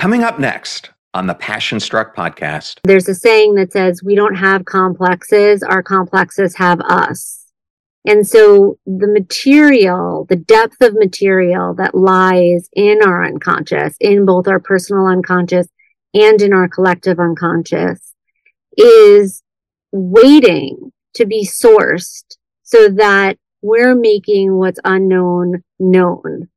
Coming up next on the Passion Struck podcast. There's a saying that says, We don't have complexes, our complexes have us. And so the material, the depth of material that lies in our unconscious, in both our personal unconscious and in our collective unconscious, is waiting to be sourced so that we're making what's unknown known.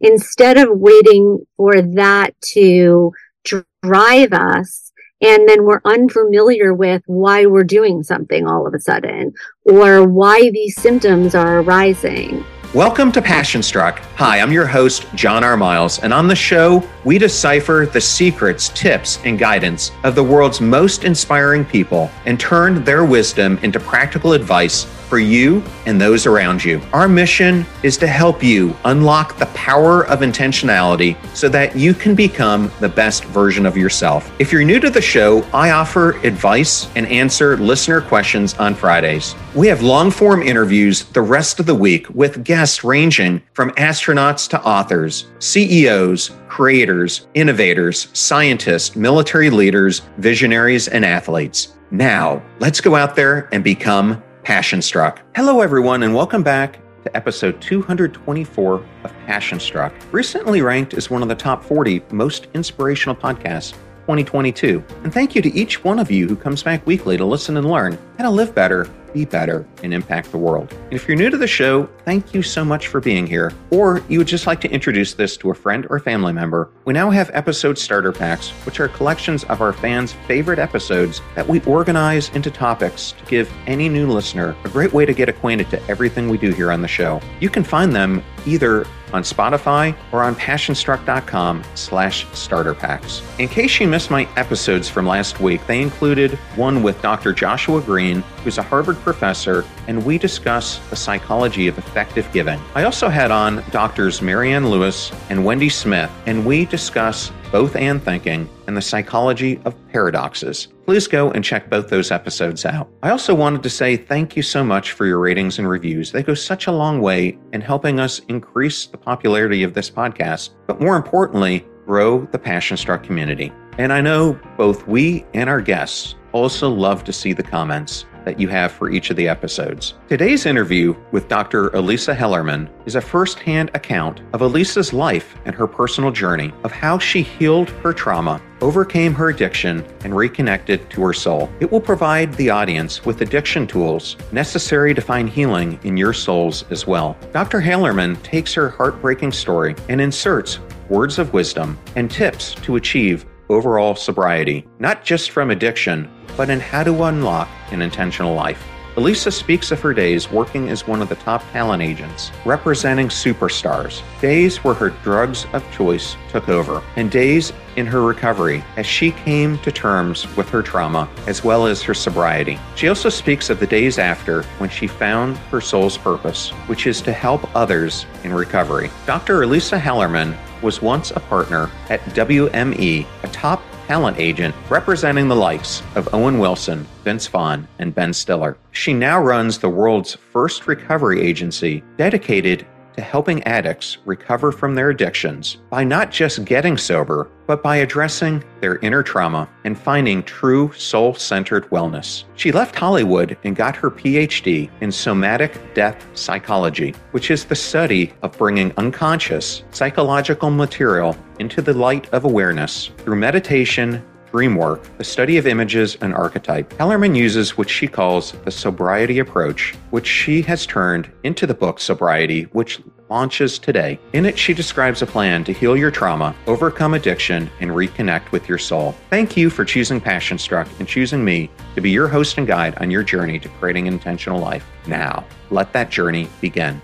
Instead of waiting for that to drive us and then we're unfamiliar with why we're doing something all of a sudden or why these symptoms are arising. Welcome to Passion Struck. Hi, I'm your host, John R. Miles, and on the show, we decipher the secrets, tips, and guidance of the world's most inspiring people and turn their wisdom into practical advice for you and those around you. Our mission is to help you unlock the power of intentionality so that you can become the best version of yourself. If you're new to the show, I offer advice and answer listener questions on Fridays. We have long form interviews the rest of the week with guests ranging from astronauts to authors, CEOs, creators, innovators, scientists, military leaders, visionaries, and athletes. Now, let's go out there and become Passion Struck. Hello, everyone, and welcome back to episode 224 of Passion Struck, recently ranked as one of the top 40 most inspirational podcasts 2022. And thank you to each one of you who comes back weekly to listen and learn how to live better be better, and impact the world. And if you're new to the show, thank you so much for being here. Or you would just like to introduce this to a friend or family member, we now have episode starter packs, which are collections of our fans' favorite episodes that we organize into topics to give any new listener a great way to get acquainted to everything we do here on the show. You can find them either on Spotify or on passionstruck.com slash starter packs. In case you missed my episodes from last week, they included one with Dr. Joshua Who's a Harvard professor, and we discuss the psychology of effective giving. I also had on doctors Marianne Lewis and Wendy Smith, and we discuss both and thinking and the psychology of paradoxes. Please go and check both those episodes out. I also wanted to say thank you so much for your ratings and reviews. They go such a long way in helping us increase the popularity of this podcast, but more importantly, grow the Passion Struck community. And I know both we and our guests also love to see the comments that you have for each of the episodes. Today's interview with Dr. Elisa Hallerman is a first-hand account of Elisa's life and her personal journey of how she healed her trauma, overcame her addiction, and reconnected to her soul. It will provide the audience with addiction tools necessary to find healing in your souls as well. Dr. Hallerman takes her heartbreaking story and inserts words of wisdom and tips to achieve overall sobriety, not just from addiction, but in how to unlock an intentional life. Elisa speaks of her days working as one of the top talent agents, representing superstars, days where her drugs of choice took over, and days in her recovery as she came to terms with her trauma as well as her sobriety. She also speaks of the days after when she found her soul's purpose, which is to help others in recovery. Dr. Elisa Hallerman was once a partner at WME, a top talent agent representing the likes of Owen Wilson, Vince Vaughn, and Ben Stiller. She now runs the world's first recovery agency dedicated to helping addicts recover from their addictions by not just getting sober, but by addressing their inner trauma and finding true soul centered wellness. She left Hollywood and got her PhD in somatic depth psychology, which is the study of bringing unconscious psychological material into the light of awareness through meditation, dream work, the study of images and archetype. Hallerman uses what she calls the soulbriety approach, which she has turned into the book Soulbriety, which launches today. In it, she describes a plan to heal your trauma, overcome addiction, and reconnect with your soul. Thank you for choosing Passion Struck and choosing me to be your host and guide on your journey to creating an intentional life. Now, let that journey begin.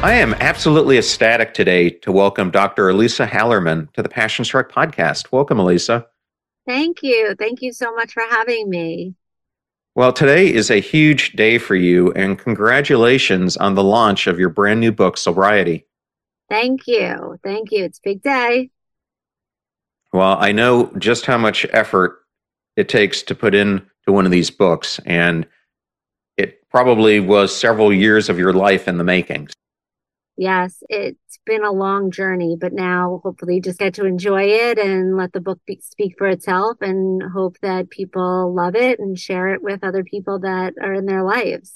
I am absolutely ecstatic today to welcome Dr. Elisa Hallerman to the Passion Struck podcast. Welcome, Elisa. Thank you. Thank you so much for having me. Well, today is a huge day for you, and congratulations on the launch of your brand new book, Soulbriety. Thank you. Thank you. It's a big day. Well, I know just how much effort it takes to put into one of these books, and it probably was several years of your life in the making. Yes, it's been a long journey, but now hopefully just get to enjoy it and let the book be- speak for itself and hope that people love it and share it with other people that are in their lives.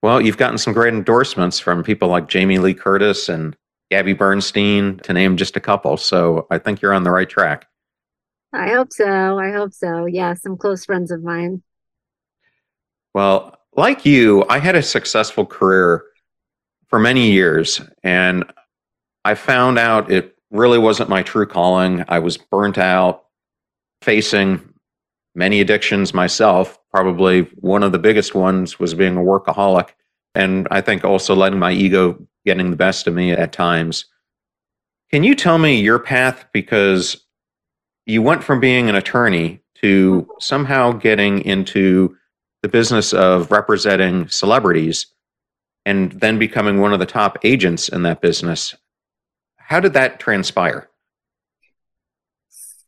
Well, you've gotten some great endorsements from people like Jamie Lee Curtis and Gabby Bernstein, to name just a couple. So I think you're on the right track. I hope so. I hope so. Yeah, some close friends of mine. Well, like you, I had a successful career for many years, and I found out it really wasn't my true calling. I was burnt out, facing many addictions myself. Probably one of the biggest ones was being a workaholic. And I think also letting my ego getting the best of me at times. Can you tell me your path? Because you went from being an attorney to somehow getting into the business of representing celebrities and then becoming one of the top agents in that business. How did that transpire?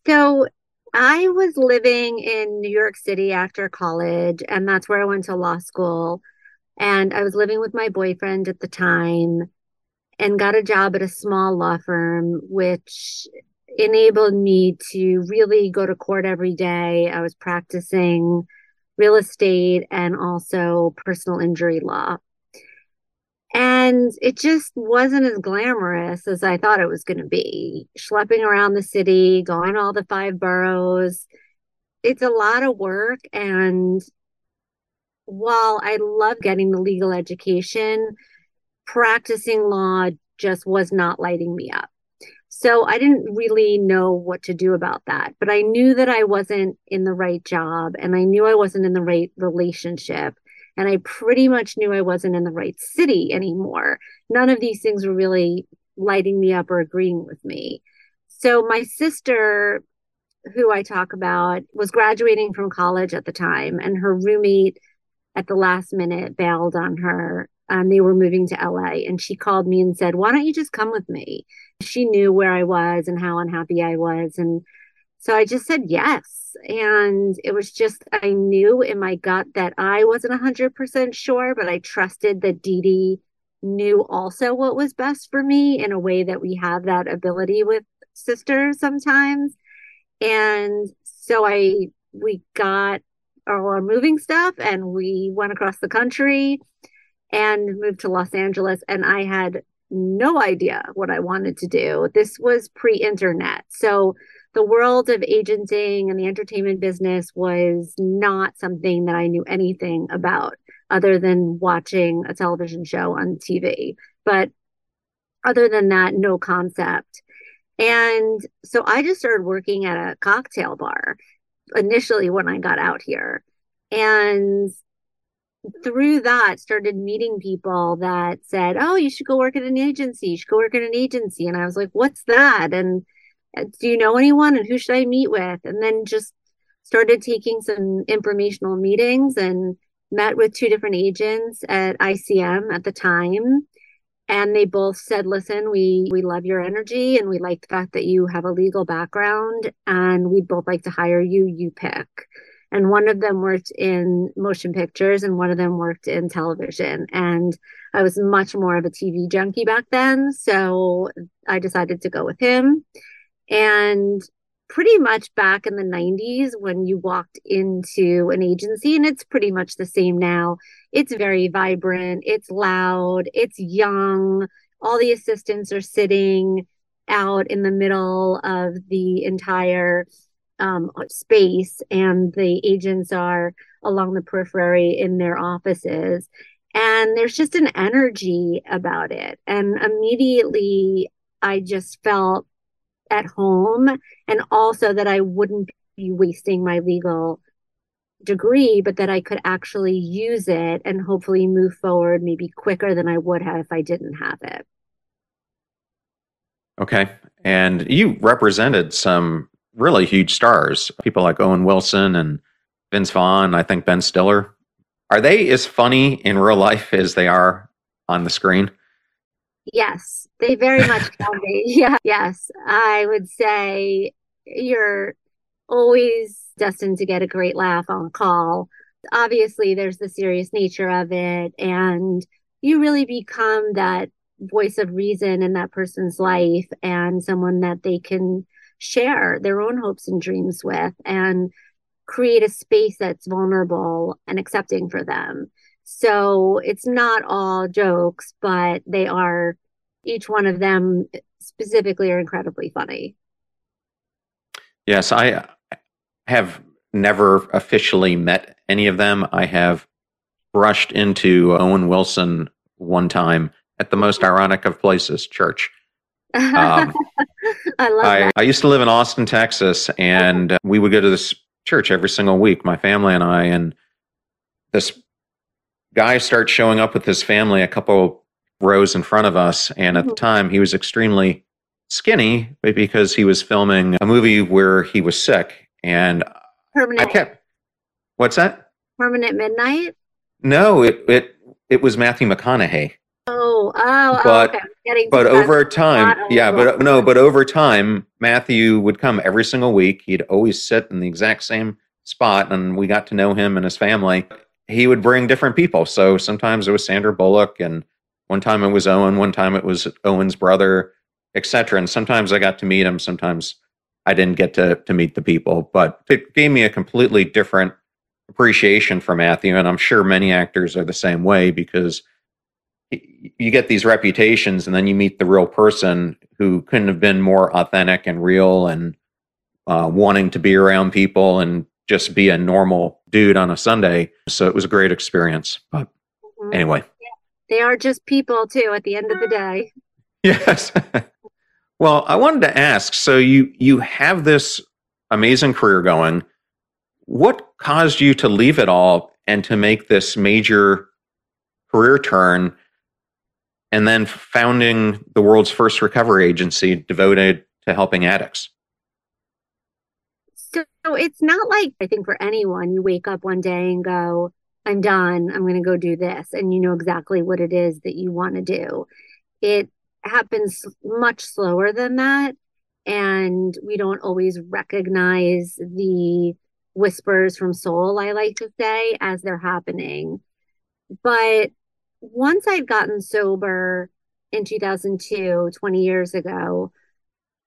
So, I was living in New York City after college, and that's where I went to law school. And I was living with my boyfriend at the time and got a job at a small law firm, which enabled me to really go to court every day. I was practicing real estate and also personal injury law. And it just wasn't as glamorous as I thought it was going to be. Schlepping around the city, going all the five boroughs. It's a lot of work. And while I love getting the legal education, practicing law just was not lighting me up. So I didn't really know what to do about that. But I knew that I wasn't in the right job and I knew I wasn't in the right relationship. And I pretty much knew I wasn't in the right city anymore. None of these things were really lighting me up or agreeing with me. So my sister, who I talk about, was graduating from college at the time, and her roommate at the last minute bailed on her. And they were moving to LA. And she called me and said, Why don't you just come with me? She knew where I was and how unhappy I was. And so I just said yes and it was just I knew in my gut that I wasn't hundred percent sure, but I trusted that Dee Dee knew also what was best for me in a way that we have that ability with sisters sometimes. And so I we got all our moving stuff and we went across the country and moved to Los Angeles and I had no idea what I wanted to do. This was pre-internet. So the world of agenting and the entertainment business was not something that I knew anything about other than watching a television show on TV. But other than that, no concept. And so I just started working at a cocktail bar initially when I got out here. And through that started meeting people that said, Oh, you should go work at an agency. You should go work at an agency. And I was like, What's that? And do you know anyone and who should I meet with? And then just started taking some informational meetings and met with two different agents at ICM at the time. And they both said, listen, we, we love your energy and we like the fact that you have a legal background and we'd both like to hire you, you pick. And one of them worked in motion pictures and one of them worked in television. And I was much more of a TV junkie back then. So I decided to go with him. And pretty much back in the 90s when you walked into an agency, and it's pretty much the same now, it's very vibrant, it's loud, it's young. All the assistants are sitting out in the middle of the entire um, space, and the agents are along the periphery in their offices. And there's just an energy about it. And immediately, I just felt at home and also that I wouldn't be wasting my legal degree, but that I could actually use it and hopefully move forward maybe quicker than I would have if I didn't have it. Okay. And you represented some really huge stars, people like Owen Wilson and Vince Vaughn, I think Ben Stiller. Are they as funny in real life as they are on the screen? Yes, they very much can be. Yeah, yes. I would say you're always destined to get a great laugh on call. Obviously, there's the serious nature of it, and you really become that voice of reason in that person's life and someone that they can share their own hopes and dreams with and create a space that's vulnerable and accepting for them. So it's not all jokes, but they are, each one of them specifically are incredibly funny. Yes, I have never officially met any of them. I have brushed into Owen Wilson one time at the most ironic of places, church. Um, I love I, that. I used to live in Austin, Texas, and we would go to this church every single week, my family and I. And this guy starts showing up with his family a couple rows in front of us. And at mm-hmm. the time, he was extremely skinny because he was filming a movie where he was sick. And Permanent. I kept, what's that? Permanent Midnight? No, it, it, it was Matthew McConaughey. Oh, oh, but, oh, okay. But over time, yeah, but no, but over time, Matthew would come every single week. He'd always sit in the exact same spot, and we got to know him and his family. He would bring different people. So sometimes it was Sandra Bullock, and one time it was Owen, one time it was Owen's brother, etc. And sometimes I got to meet him, sometimes I didn't get to to meet the people. But it gave me a completely different appreciation for Matthew, and I'm sure many actors are the same way because you get these reputations and then you meet the real person who couldn't have been more authentic and real and uh, wanting to be around people and just be a normal dude on a Sunday. So it was a great experience. But mm-hmm. anyway. They are just people too at the end of the day. Yes. well, I wanted to ask so you you have this amazing career going. What caused you to leave it all and to make this major career turn and then founding the world's first recovery agency devoted to helping addicts. So it's not like I think for anyone, you wake up one day and go, I'm done. I'm going to go do this. And you know exactly what it is that you want to do. It happens much slower than that. And we don't always recognize the whispers from soul, I like to say, as they're happening. But once I'd gotten sober in 2002, 20 years ago,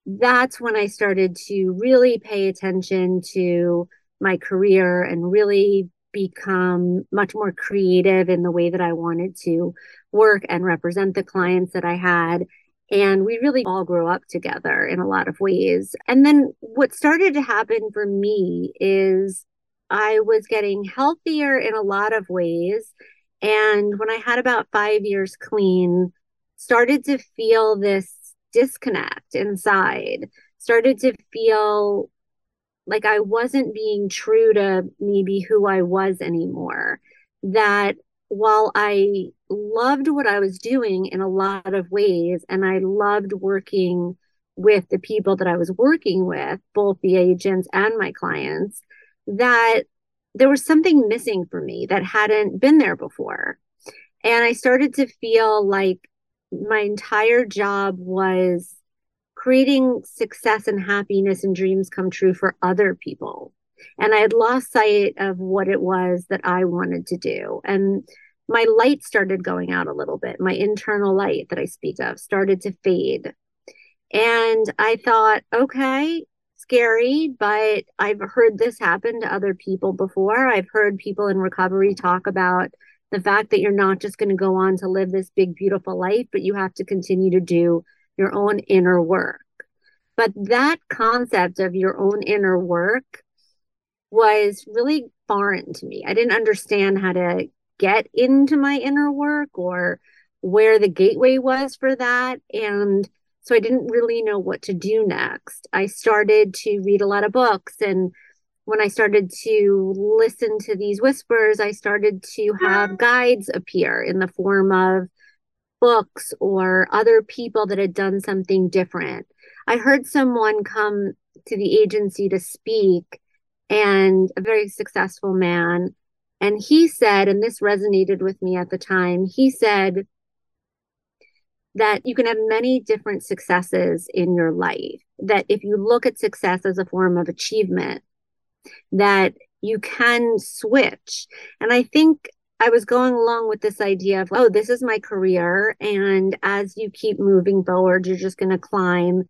that's when I started to really pay attention to my career and really become much more creative in the way that I wanted to work and represent the clients that I had. And we really all grew up together in a lot of ways. And then what started to happen for me is I was getting healthier in a lot of ways and when I had about five years clean, started to feel this disconnect inside, started to feel like I wasn't being true to maybe who I was anymore. That while I loved what I was doing in a lot of ways, and I loved working with the people that I was working with, both the agents and my clients, that there was something missing for me that hadn't been there before. And I started to feel like my entire job was creating success and happiness and dreams come true for other people. And I had lost sight of what it was that I wanted to do. And my light started going out a little bit. My internal light that I speak of started to fade. And I thought, okay, scary, but I've heard this happen to other people before. I've heard people in recovery talk about the fact that you're not just going to go on to live this big, beautiful life, but you have to continue to do your own inner work. But that concept of your own inner work was really foreign to me. I didn't understand how to get into my inner work or where the gateway was for that. And so I didn't really know what to do next. I started to read a lot of books. And when I started to listen to these whispers, I started to have guides appear in the form of books or other people that had done something different. I heard someone come to the agency to speak and a very successful man. And he said, and this resonated with me at the time, he said, that you can have many different successes in your life. That if you look at success as a form of achievement, that you can switch. And I think I was going along with this idea of, oh, this is my career. And as you keep moving forward, you're just going to climb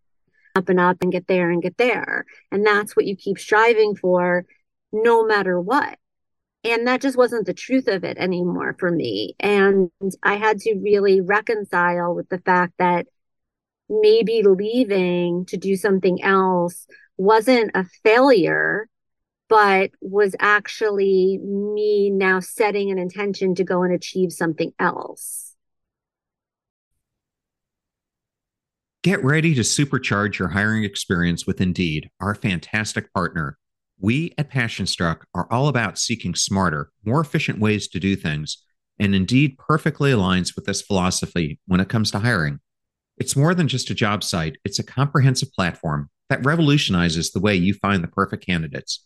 up and up and get there and get there. And that's what you keep striving for no matter what. And that just wasn't the truth of it anymore for me. And I had to really reconcile with the fact that maybe leaving to do something else wasn't a failure but was actually me now setting an intention to go and achieve something else. Get ready to supercharge your hiring experience with Indeed, our fantastic partner. We at PassionStruck are all about seeking smarter, more efficient ways to do things, and Indeed perfectly aligns with this philosophy when it comes to hiring. It's more than just a job site, it's a comprehensive platform that revolutionizes the way you find the perfect candidates.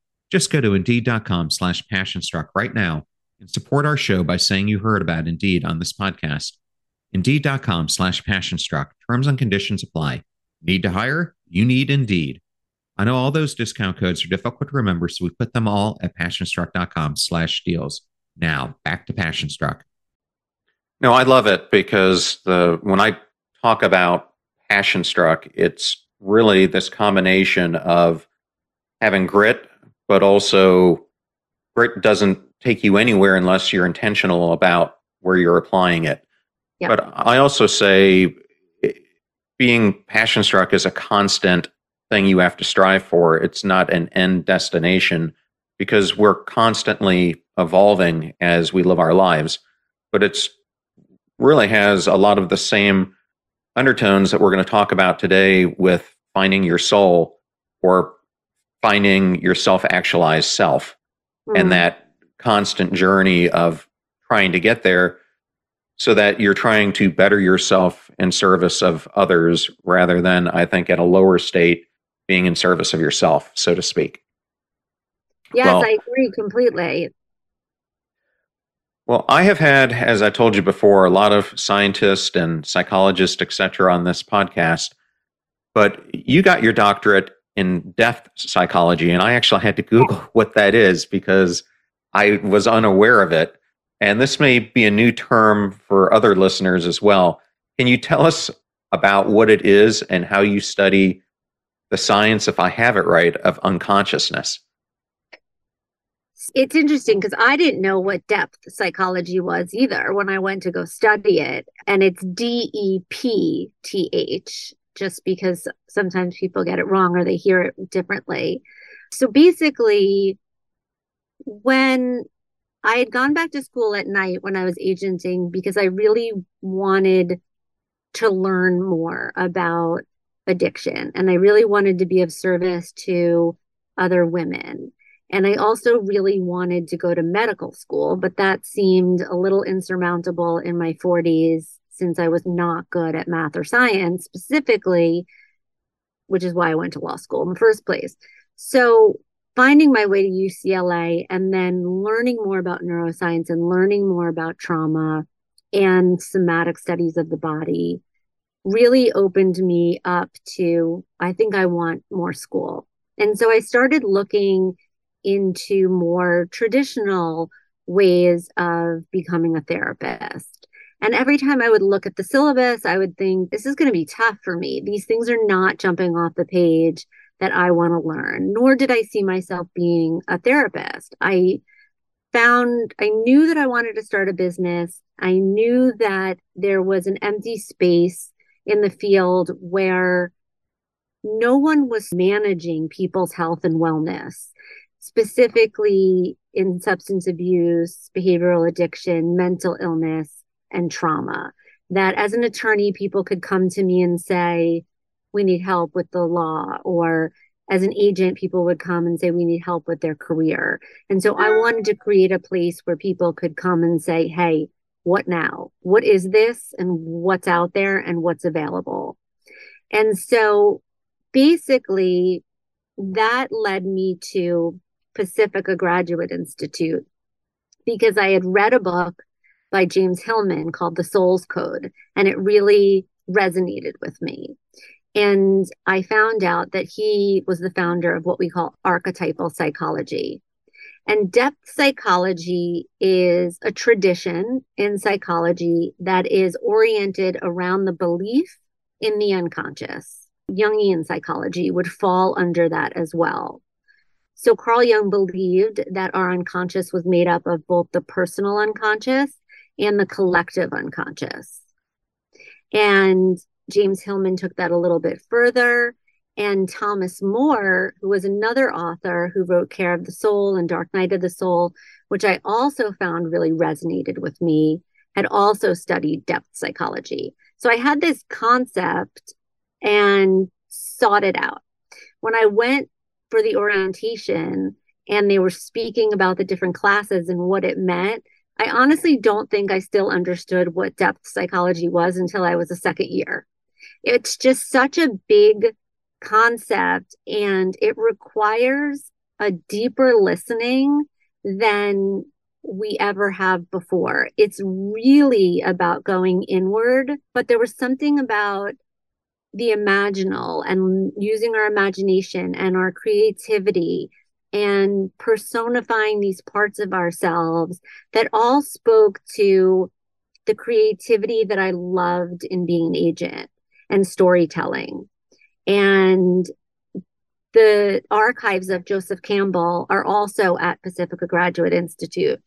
just go to indeed.com slash passionstruck right now and support our show by saying you heard about Indeed on this podcast. Indeed.com slash passionstruck. Terms and conditions apply. Need to hire? You need Indeed. I know all those discount codes are difficult to remember, so we put them all at passionstruck.com slash deals. Now, back to Passionstruck. No, I love it because the when I talk about Passionstruck, it's really this combination of having grit but also grit doesn't take you anywhere unless you're intentional about where you're applying it. Yep. But I also say being passion struck is a constant thing you have to strive for. It's not an end destination because we're constantly evolving as we live our lives. But it's really has a lot of the same undertones that we're going to talk about today with finding your soul or finding your self actualized self mm. and hmm. that constant journey of trying to get there so that you're trying to better yourself in service of others rather than i think at a lower state being in service of yourself so to speak yes well, i agree completely well i have had as i told you before a lot of scientists and psychologists etc on this podcast but you got your doctorate in depth psychology. And I actually had to Google what that is because I was unaware of it. And this may be a new term for other listeners as well. Can you tell us about what it is and how you study the science, if I have it right, of unconsciousness? It's interesting because I didn't know what depth psychology was either when I went to go study it. And it's D E P T H just because sometimes people get it wrong or they hear it differently. So basically, when I had gone back to school at night when I was agenting because I really wanted to learn more about addiction and I really wanted to be of service to other women. And I also really wanted to go to medical school, but that seemed a little insurmountable in my 40s since I was not good at math or science specifically, which is why I went to law school in the first place. So finding my way to UCLA and then learning more about neuroscience and learning more about trauma and somatic studies of the body really opened me up to I think I want more school. And so I started looking into more traditional ways of becoming a therapist. And every time I would look at the syllabus, I would think, this is going to be tough for me. These things are not jumping off the page that I want to learn, nor did I see myself being a therapist. I found, I knew that I wanted to start a business. I knew that there was an empty space in the field where no one was managing people's health and wellness, specifically in substance abuse, behavioral addiction, mental illness, and trauma. That as an attorney, people could come to me and say, We need help with the law, or as an agent, people would come and say, We need help with their career. And so I wanted to create a place where people could come and say, Hey, what now? What is this? And what's out there and what's available? And so basically, that led me to Pacifica Graduate Institute because I had read a book by James Hillman called The Soul's Code, and it really resonated with me. And I found out that he was the founder of what we call archetypal psychology. And depth psychology is a tradition in psychology that is oriented around the belief in the unconscious. Jungian psychology would fall under that as well. So Carl Jung believed that our unconscious was made up of both the personal unconscious and the collective unconscious. And James Hillman took that a little bit further. And Thomas Moore, who was another author who wrote Care of the Soul and Dark Night of the Soul, which I also found really resonated with me, had also studied depth psychology. So I had this concept and sought it out. When I went for the orientation and they were speaking about the different classes and what it meant, I honestly don't think I still understood what depth psychology was until I was a second year. It's just such a big concept and it requires a deeper listening than we ever have before. It's really about going inward, but there was something about the imaginal and using our imagination and our creativity and personifying these parts of ourselves that all spoke to the creativity that I loved in being an agent and storytelling. And the archives of Joseph Campbell are also at Pacifica Graduate Institute.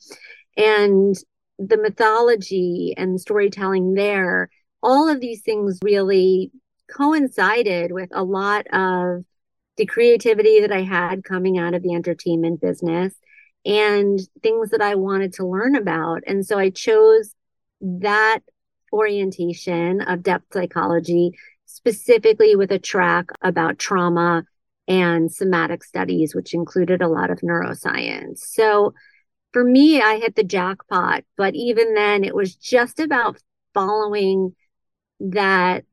And the mythology and storytelling there, all of these things really coincided with a lot of the creativity that I had coming out of the entertainment business and things that I wanted to learn about. And so I chose that orientation of depth psychology, specifically with a track about trauma and somatic studies, which included a lot of neuroscience. So for me, I hit the jackpot, but even then, it was just about following that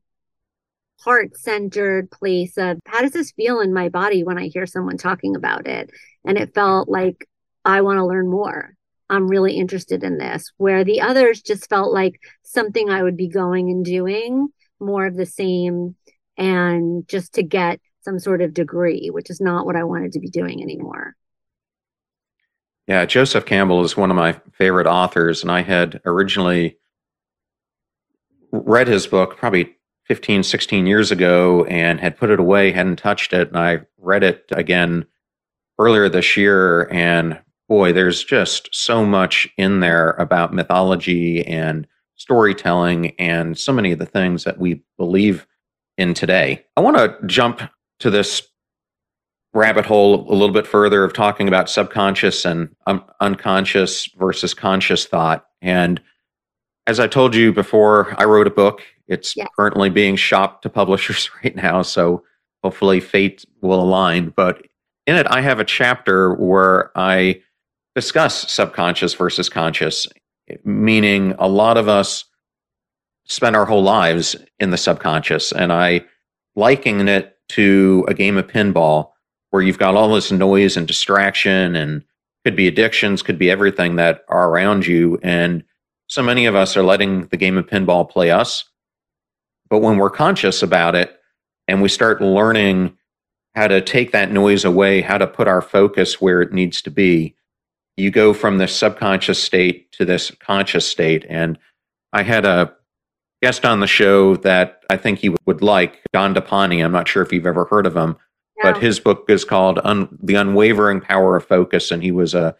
heart centered place of how does this feel in my body when I hear someone talking about it? And it felt like I want to learn more. I'm really interested in this. Where the others just felt like something I would be going and doing more of the same and just to get some sort of degree, which is not what I wanted to be doing anymore. Yeah, Joseph Campbell is one of my favorite authors, and I had originally read his book probably 15, 16 years ago and had put it away, hadn't touched it. And I read it again earlier this year. And boy, there's just so much in there about mythology and storytelling and so many of the things that we believe in today. I want to jump to this rabbit hole a little bit further of talking about subconscious and um, unconscious versus conscious thought. And as I told you before, I wrote a book it's yeah. currently being shopped to publishers right now, so hopefully fate will align. But in it, I have a chapter where I discuss subconscious versus conscious, meaning a lot of us spend our whole lives in the subconscious. And I liken it to a game of pinball where you've got all this noise and distraction and could be addictions, could be everything that are around you. And so many of us are letting the game of pinball play us but when we're conscious about it and we start learning how to take that noise away, how to put our focus where it needs to be, you go from this subconscious state to this conscious state. And I had a guest on the show that I think you would like, Dandapani. I'm not sure if you've ever heard of him, no. but his book is called Un- The Unwavering Power of Focus. And he was a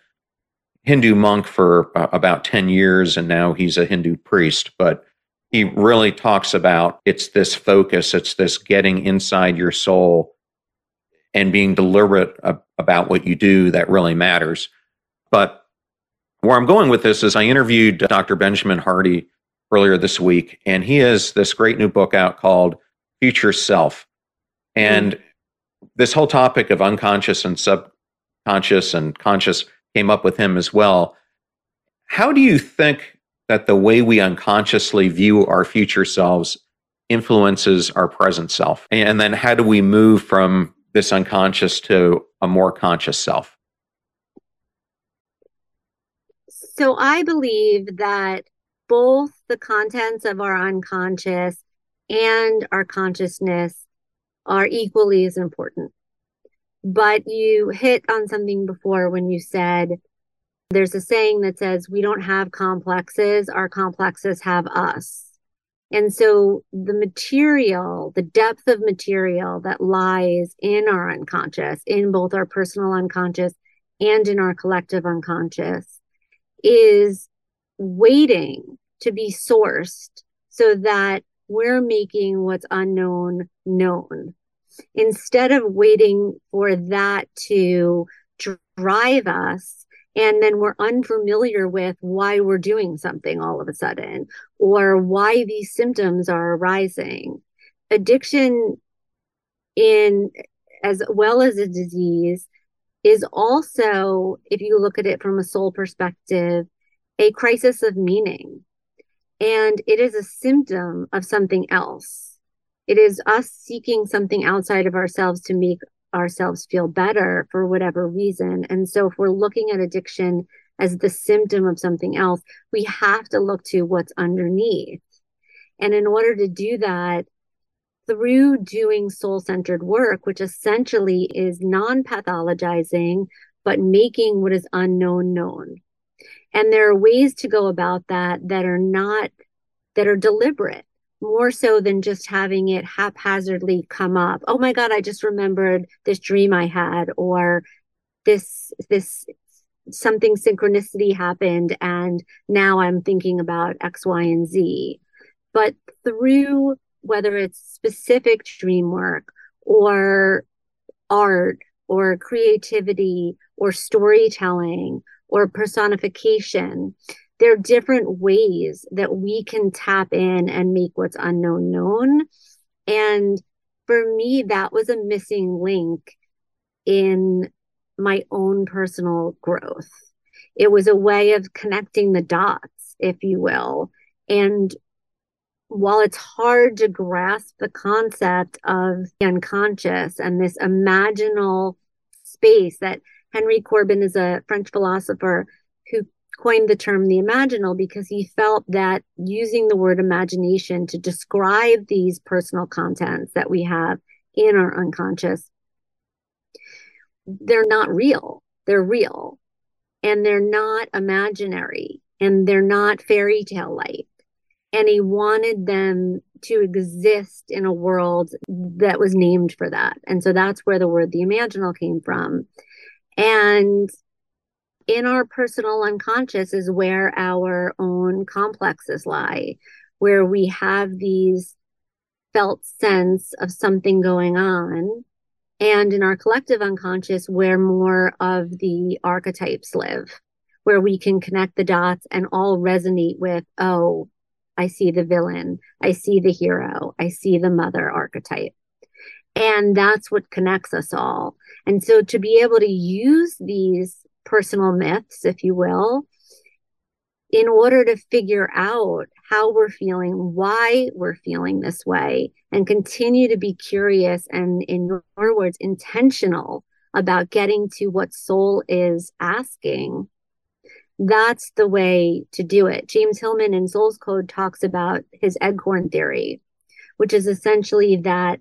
Hindu monk for uh, about 10 years, and now he's a Hindu priest. But he really talks about it's this focus, it's this getting inside your soul and being deliberate about what you do that really matters. But where I'm going with this is I interviewed Dr. Benjamin Hardy earlier this week, and he has this great new book out called Future Self. And mm-hmm. this whole topic of unconscious and subconscious and conscious came up with him as well. How do you think that the way we unconsciously view our future selves influences our present self? And then how do we move from this unconscious to a more conscious self? So I believe that both the contents of our unconscious and our consciousness are equally as important. But you hit on something before when you said there's a saying that says, we don't have complexes, our complexes have us. And so the material, the depth of material that lies in our unconscious, in both our personal unconscious and in our collective unconscious, is waiting to be sourced so that we're making what's unknown known. Instead of waiting for that to drive us and then we're unfamiliar with why we're doing something all of a sudden or why these symptoms are arising. Addiction in as well as a disease is also if you look at it from a soul perspective a crisis of meaning. And it is a symptom of something else. It is us seeking something outside of ourselves to make ourselves feel better for whatever reason. And so if we're looking at addiction as the symptom of something else, we have to look to what's underneath. And in order to do that, through doing soul centered work, which essentially is non pathologizing, but making what is unknown known. And there are ways to go about that that are not, that are deliberate more so than just having it haphazardly come up. Oh my God, I just remembered this dream I had, or this, this, something synchronicity happened, and now I'm thinking about X, Y, and Z. But through whether it's specific dream work or art or creativity or storytelling or personification, there are different ways that we can tap in and make what's unknown known. And for me, that was a missing link in my own personal growth. It was a way of connecting the dots, if you will. And while it's hard to grasp the concept of the unconscious and this imaginal space that Henry Corbin is a French philosopher who coined the term the imaginal because he felt that using the word imagination to describe these personal contents that we have in our unconscious, they're not real. They're real and they're not imaginary and they're not fairy tale like. And he wanted them to exist in a world that was named for that. And so that's where the word the imaginal came from. And in our personal unconscious is where our own complexes lie, where we have these felt sense of something going on. And in our collective unconscious, where more of the archetypes live, where we can connect the dots and all resonate with, oh, I see the villain, I see the hero, I see the mother archetype. And that's what connects us all. And so to be able to use these personal myths, if you will, in order to figure out how we're feeling, why we're feeling this way, and continue to be curious and, in your words, intentional about getting to what soul is asking. That's the way to do it. James Hillman in Soul's Code talks about his acorn theory, which is essentially that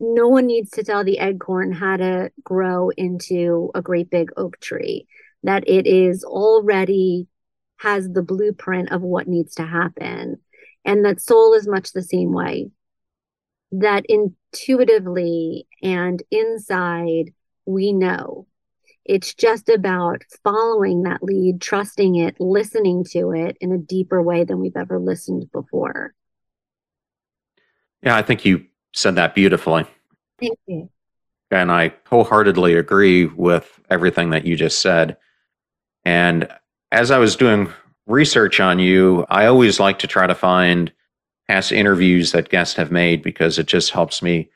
no one needs to tell the acorn how to grow into a great big oak tree, that it is already has the blueprint of what needs to happen. And that soul is much the same way. That intuitively and inside, we know. It's just about following that lead, trusting it, listening to it in a deeper way than we've ever listened before. Yeah, I think you said that beautifully. Thank you. And I wholeheartedly agree with everything that you just said. And as I was doing research on you, I always like to try to find past interviews that guests have made because it just helps me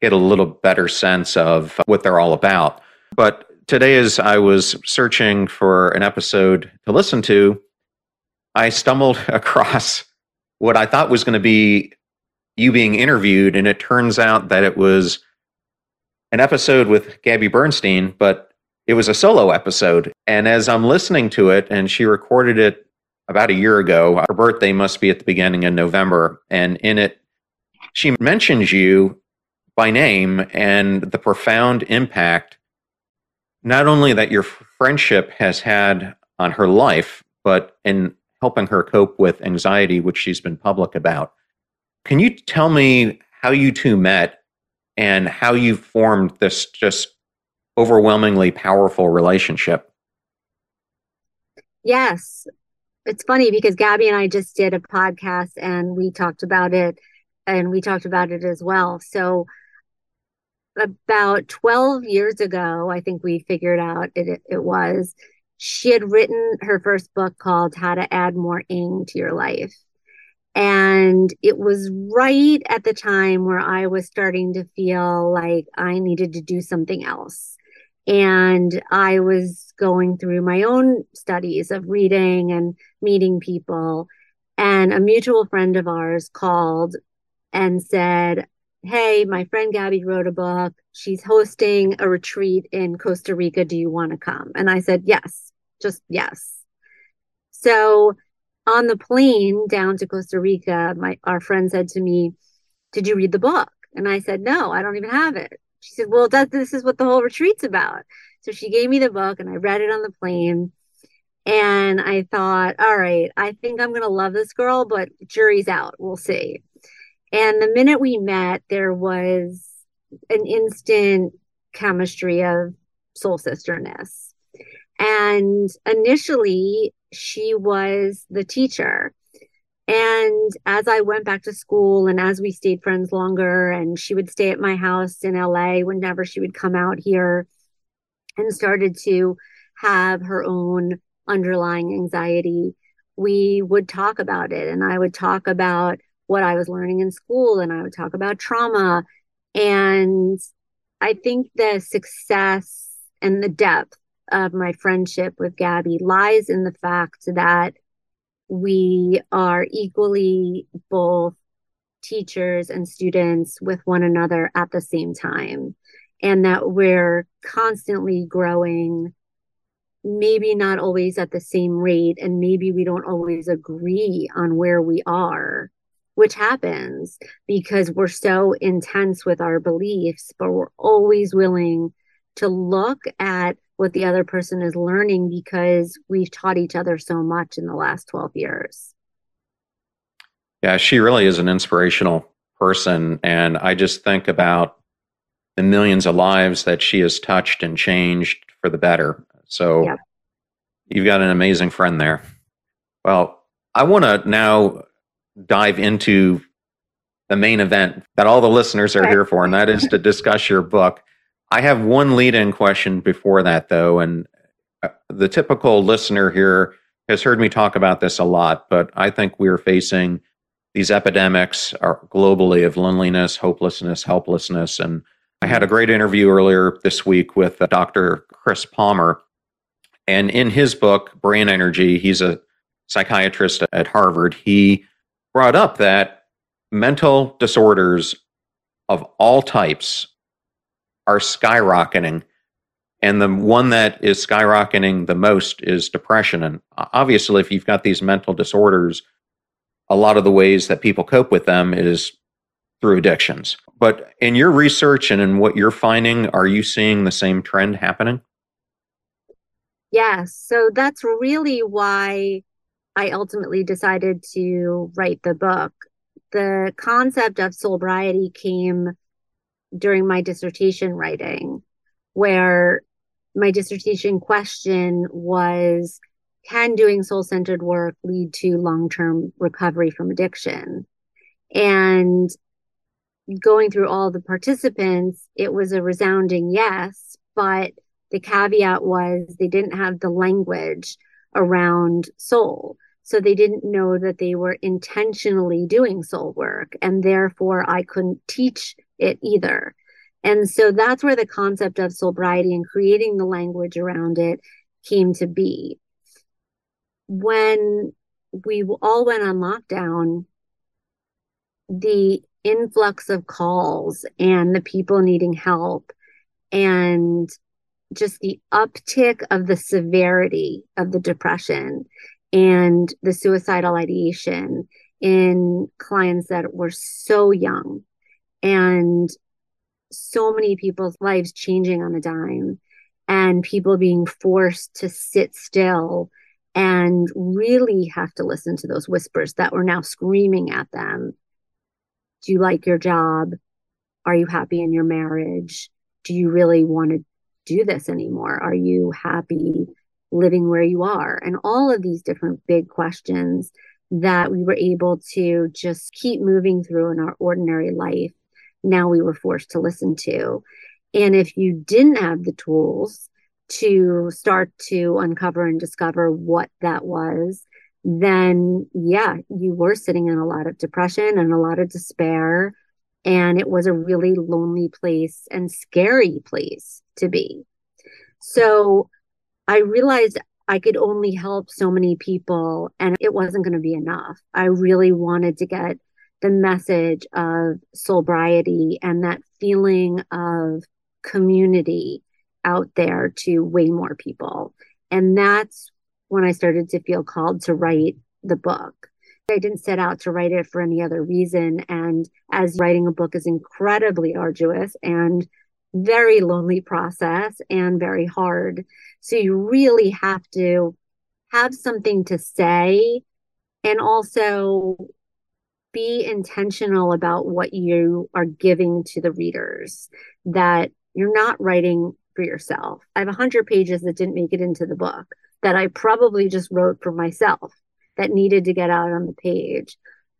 get a little better sense of what they're all about. But today, as I was searching for an episode to listen to, I stumbled across what I thought was going to be you being interviewed, and it turns out that it was an episode with Gabby Bernstein, but it was a solo episode. And as I'm listening to it, and she recorded it about a year ago, her birthday must be at the beginning of November. And in it, she mentions you by name and the profound impact, not only that your friendship has had on her life, but in helping her cope with anxiety, which she's been public about. Can you tell me how you two met and how you formed this just overwhelmingly powerful relationship. Yes. It's funny because Gabby and I just did a podcast and we talked about it and we talked about it as well. So about 12 years ago, I think we figured out it, it, was, she had written her first book called How to Add More Ing to Your Life. And it was right at the time where I was starting to feel like I needed to do something else. And I was going through my own studies of reading and meeting people. And a mutual friend of ours called and said, Hey, my friend Gabby wrote a book. She's hosting a retreat in Costa Rica. Do you want to come? And I said, Yes, just yes. So on the plane down to Costa Rica, my our friend said to me, "Did you read the book?" And I said, "No, I don't even have it." She said, "Well, that this is what the whole retreat's about." So she gave me the book, and I read it on the plane. And I thought, all right, I think I'm going to love this girl, but jury's out. We'll see. And the minute we met, there was an instant chemistry of soul sisterness. And initially, she was the teacher. And as I went back to school and as we stayed friends longer, and she would stay at my house in LA whenever she would come out here and started to have her own underlying anxiety, we would talk about it. And I would talk about what I was learning in school and I would talk about trauma. And I think the success and the depth of my friendship with Gabby lies in the fact that we are equally both teachers and students with one another at the same time, and that we're constantly growing, maybe not always at the same rate, and maybe we don't always agree on where we are. Which happens because we're so intense with our beliefs, but we're always willing to look at what the other person is learning because we've taught each other so much in the last 12 years. Yeah, she really is an inspirational person. And I just think about the millions of lives that she has touched and changed for the better. So yep. you've got an amazing friend there. Well, I want to now dive into the main event that all the listeners are here for, and that is to discuss your book. I have one lead in question before that, though. And uh, the typical listener here has heard me talk about this a lot, but I think we're facing these epidemics globally of loneliness, hopelessness, helplessness. And I had a great interview earlier this week with uh, Dr. Chris Palmer. And in his book, Brain Energy, he's a psychiatrist at Harvard. He brought up that mental disorders of all types are skyrocketing. And the one that is skyrocketing the most is depression. And obviously, if you've got these mental disorders, a lot of the ways that people cope with them is through addictions. But in your research and in what you're finding, are you seeing the same trend happening? Yes. So that's really why I ultimately decided to write the book. The concept of soulbriety came during my dissertation writing, where my dissertation question was Can doing soul centered work lead to long term recovery from addiction? And going through all the participants, it was a resounding yes, but the caveat was they didn't have the language around soul. So they didn't know that they were intentionally doing soul work, and therefore I couldn't teach it either. And so that's where the concept of soulbriety and creating the language around it came to be. When we all went on lockdown, the influx of calls and the people needing help and just the uptick of the severity of the depression and the suicidal ideation in clients that were so young and so many people's lives changing on a dime and people being forced to sit still and really have to listen to those whispers that were now screaming at them. Do you like your job? Are you happy in your marriage? Do you really want to do this anymore? Are you happy living where you are? And all of these different big questions that we were able to just keep moving through in our ordinary life. Now we were forced to listen to. And if you didn't have the tools to start to uncover and discover what that was, then yeah, you were sitting in a lot of depression and a lot of despair. And it was a really lonely place and scary place to be. So I realized I could only help so many people and it wasn't going to be enough. I really wanted to get the message of soulbriety and that feeling of community out there to way more people. And that's when I started to feel called to write the book. I didn't set out to write it for any other reason. And as writing a book is incredibly arduous and very lonely process and very hard. So you really have to have something to say and also be intentional about what you are giving to the readers that you're not writing for yourself. I have 100 pages that didn't make it into the book that I probably just wrote for myself that needed to get out on the page,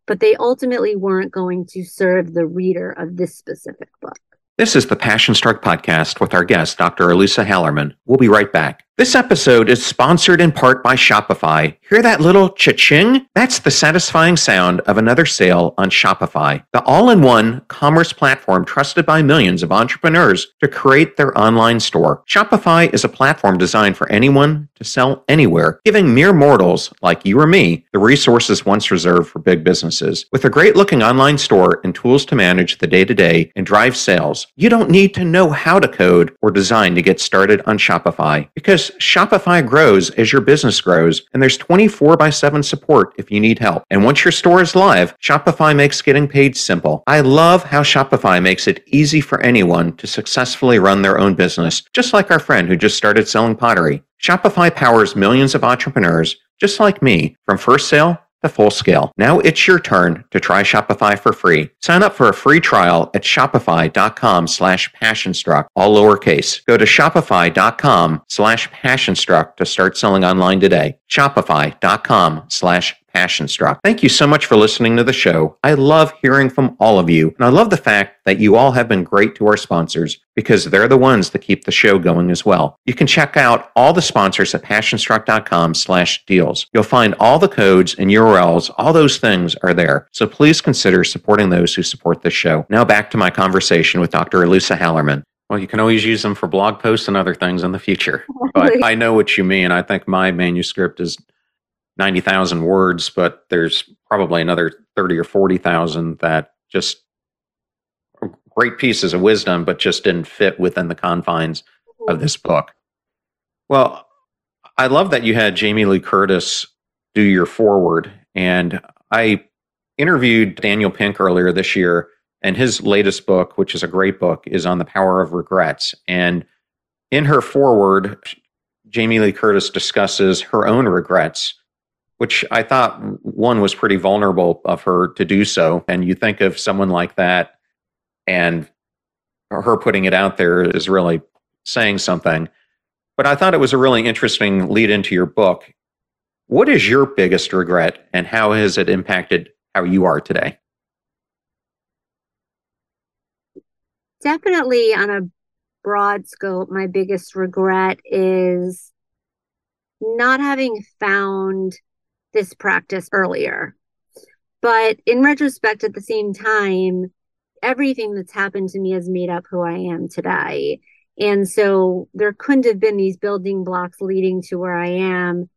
but they ultimately weren't going to serve the reader of this specific book. This is the Passion Struck podcast with our guest, Dr. Elisa Hallerman. We'll be right back. This episode is sponsored in part by Shopify. Hear that little cha-ching? That's the satisfying sound of another sale on Shopify, the all-in-one commerce platform trusted by millions of entrepreneurs to create their online store. Shopify is a platform designed for anyone to sell anywhere, giving mere mortals like you or me the resources once reserved for big businesses. With a great-looking online store and tools to manage the day-to-day and drive sales, you don't need to know how to code or design to get started on Shopify because Shopify grows as your business grows, and there's 24 by 7 support if you need help. And once your store is live, Shopify makes getting paid simple. I love how Shopify makes it easy for anyone to successfully run their own business, just like our friend who just started selling pottery. Shopify powers millions of entrepreneurs just like me from first sale the full scale. Now it's your turn to try Shopify for free. Sign up for a free trial at shopify.com slash passionstruck, all lowercase. Go to shopify.com slash passionstruck to start selling online today. Shopify.com slash passion struck. Thank you so much for listening to the show. I love hearing from all of you, and I love the fact that you all have been great to our sponsors because they're the ones that keep the show going as well. You can check out all the sponsors at passionstruck.com slash deals. You'll find all the codes and URLs, all those things are there. So please consider supporting those who support this show. Now back to my conversation with Dr. Elisa Hallerman. Well, you can always use them for blog posts and other things in the future. But I know what you mean. I think my manuscript is 90,000 words, but there's probably another 30 or 40,000 that just great pieces of wisdom, but just didn't fit within the confines of this book. Well, I love that you had Jamie Lee Curtis do your foreword. And I interviewed Daniel Pink earlier this year, and his latest book, which is a great book, is on the power of regrets. And in her foreword, Jamie Lee Curtis discusses her own regrets which I thought one was pretty vulnerable of her to do so. And you think of someone like that and her putting it out there is really saying something. But I thought it was a really interesting lead into your book. What is your biggest regret and how has it impacted how you are today? definitely on a broad scope, my biggest regret is not having found this practice earlier. But in retrospect, at the same time, everything that's happened to me has made up who I am today. And so there couldn't have been these building blocks leading to where I am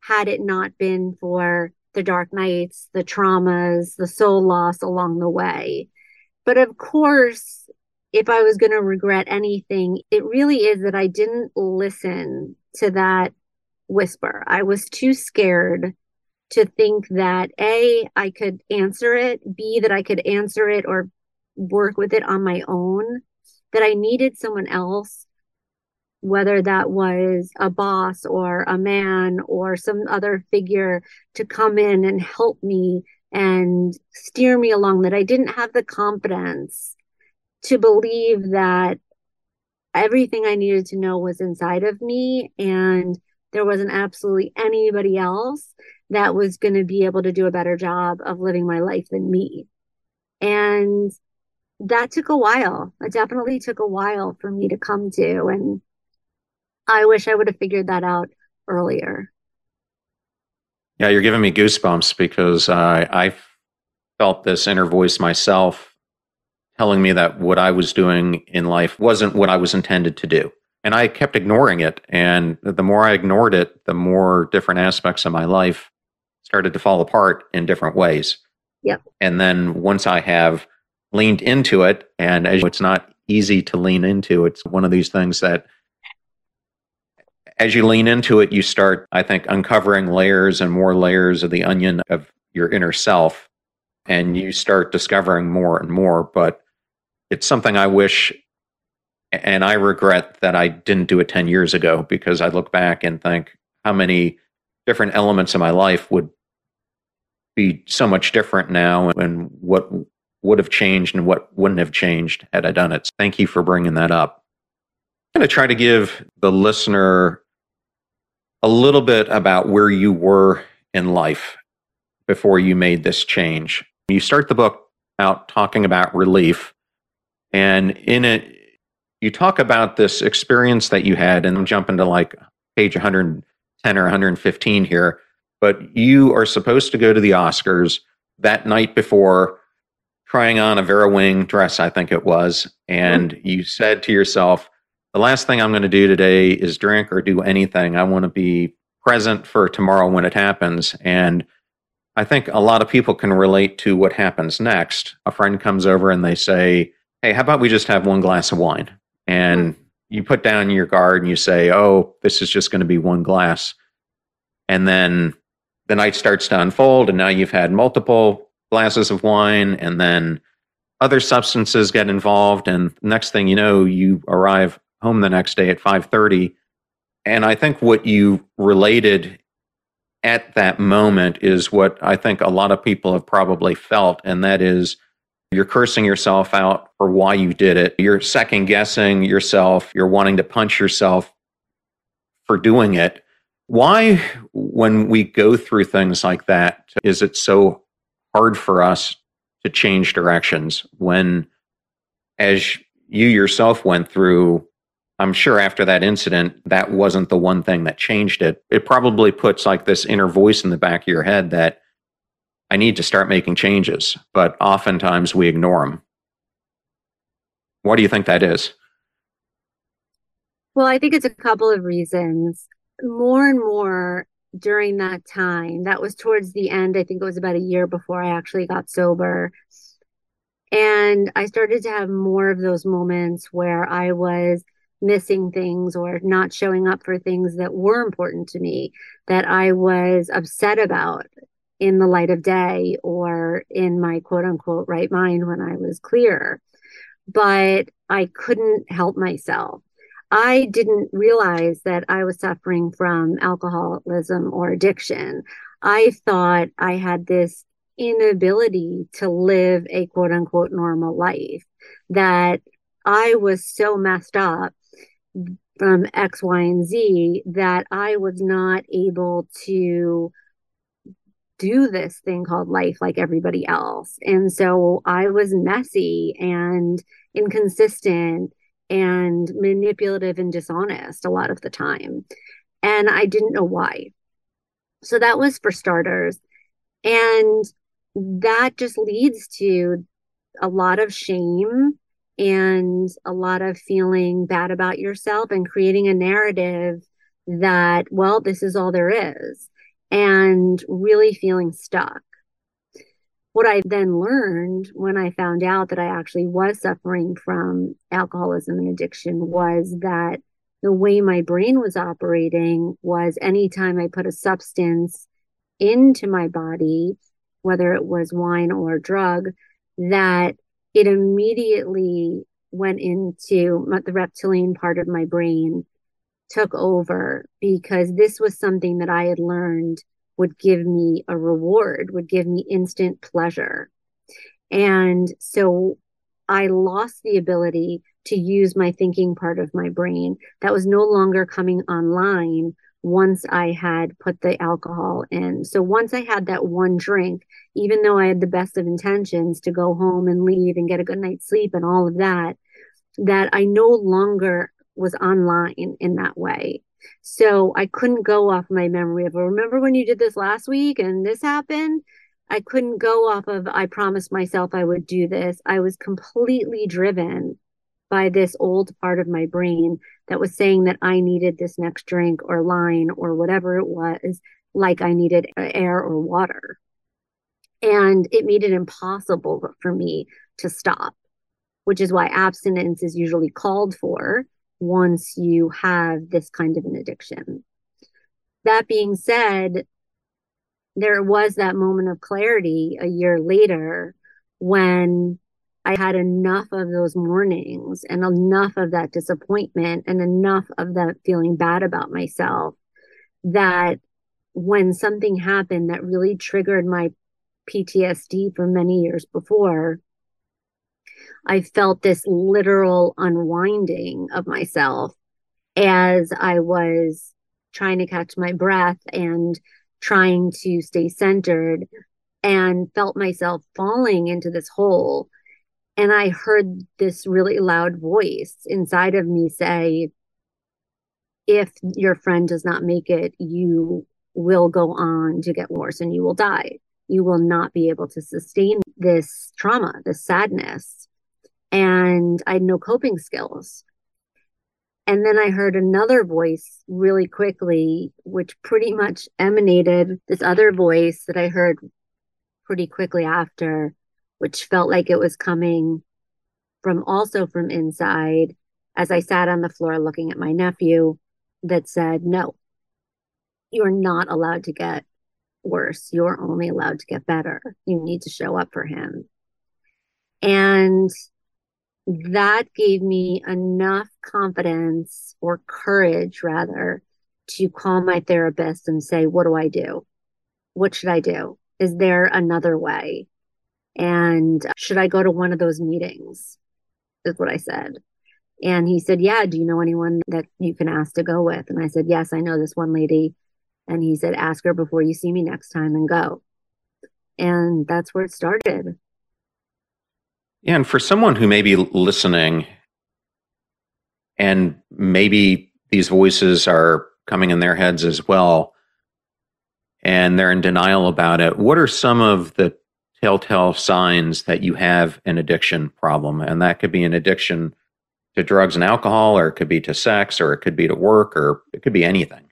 had it not been for the dark nights, the traumas, the soul loss along the way. But of course, if I was going to regret anything, it really is that I didn't listen to that whisper. I was too scared to think that A, I could answer it, B, that I could answer it or work with it on my own, that I needed someone else, whether that was a boss or a man or some other figure to come in and help me and steer me along, that I didn't have the confidence to believe that everything I needed to know was inside of me and there wasn't absolutely anybody else that was going to be able to do a better job of living my life than me. And that took a while. It definitely took a while for me to come to. And I wish I would have figured that out earlier. Yeah, you're giving me goosebumps because uh, I felt this inner voice myself telling me that what I was doing in life wasn't what I was intended to do. And I kept ignoring it. And the more I ignored it, the more different aspects of my life started to fall apart in different ways. Yep. And then once I have leaned into it, and it's not easy to lean into, it's one of these things that as you lean into it, you start, I think, uncovering layers and more layers of the onion of your inner self. And you start discovering more and more. But it's something I wish and I regret that I didn't do it 10 years ago because I look back and think how many different elements of my life would be so much different now and what would have changed and what wouldn't have changed had I done it. So thank you for bringing that up. I'm going to try to give the listener a little bit about where you were in life before you made this change. You start the book out talking about relief, and in it, you talk about this experience that you had, and I'm jumping to like page 110 or 115 here, but you are supposed to go to the Oscars that night before trying on a Vera Wang dress, I think it was, and mm-hmm. you said to yourself, the last thing I'm going to do today is drink or do anything. I want to be present for tomorrow when it happens. And I think a lot of people can relate to what happens next. A friend comes over and they say, Hey, how about we just have one glass of wine? And you put down your guard and you say, Oh, this is just going to be one glass. And then the night starts to unfold, and now you've had multiple glasses of wine, and then other substances get involved. And next thing you know, you arrive home the next day at 5:30 and I think what you related at that moment is what I think a lot of people have probably felt and that is you're cursing yourself out for why you did it. You're second guessing yourself. You're wanting to punch yourself for doing it. Why when we go through things like that is it so hard for us to change directions when as you yourself went through I'm sure after that incident, that wasn't the one thing that changed it. It probably puts like this inner voice in the back of your head that I need to start making changes, but oftentimes we ignore them. What do you think that is? Well, I think it's a couple of reasons. More and more during that time, that was towards the end, I think it was about a year before I actually got sober. And I started to have more of those moments where I was missing things or not showing up for things that were important to me that I was upset about in the light of day or in my quote unquote right mind when I was clear. But I couldn't help myself. I didn't realize that I was suffering from alcoholism or addiction. I thought I had this inability to live a quote unquote normal life, that I was so messed up from X, Y, and Z that I was not able to do this thing called life like everybody else. And so I was messy and inconsistent and manipulative and dishonest a lot of the time. And I didn't know why. So that was for starters. And that just leads to a lot of shame and a lot of feeling bad about yourself and creating a narrative that, well, this is all there is, and really feeling stuck. What I then learned when I found out that I actually was suffering from alcoholism and addiction was that the way my brain was operating was anytime I put a substance into my body, whether it was wine or drug, that it immediately went into the reptilian part of my brain took over because this was something that I had learned would give me a reward, would give me instant pleasure. And so I lost the ability to use my thinking part of my brain that was no longer coming online once I had put the alcohol in. So once I had that one drink, even though I had the best of intentions to go home and leave and get a good night's sleep and all of that, that I no longer was online in that way. So I couldn't go off my memory of, remember when you did this last week and this happened? I couldn't go off of, I promised myself I would do this. I was completely driven by this old part of my brain that was saying that I needed this next drink or line or whatever it was, like I needed air or water. And it made it impossible for me to stop, which is why abstinence is usually called for once you have this kind of an addiction. That being said, there was that moment of clarity a year later when I had enough of those mornings and enough of that disappointment and enough of that feeling bad about myself that when something happened that really triggered my PTSD from many years before, I felt this literal unwinding of myself as I was trying to catch my breath and trying to stay centered and felt myself falling into this hole and I heard this really loud voice inside of me say, if your friend does not make it, you will go on to get worse and you will die. You will not be able to sustain this trauma, this sadness. And I had no coping skills. And then I heard another voice really quickly, which pretty much emanated this other voice that I heard pretty quickly after which felt like it was coming from also from inside as I sat on the floor looking at my nephew that said, No, you're not allowed to get worse. You're only allowed to get better. You need to show up for him. And that gave me enough confidence or courage, rather, to call my therapist and say, What do I do? What should I do? Is there another way? And uh, should I go to one of those meetings? Is what I said. And he said, Yeah, do you know anyone that you can ask to go with? And I said, Yes, I know this one lady. And he said, Ask her before you see me next time and go. And that's where it started. And for someone who may be listening and maybe these voices are coming in their heads as well, and they're in denial about it, what are some of the telltale signs that you have an addiction problem. And that could be an addiction to drugs and alcohol, or it could be to sex, or it could be to work, or it could be anything.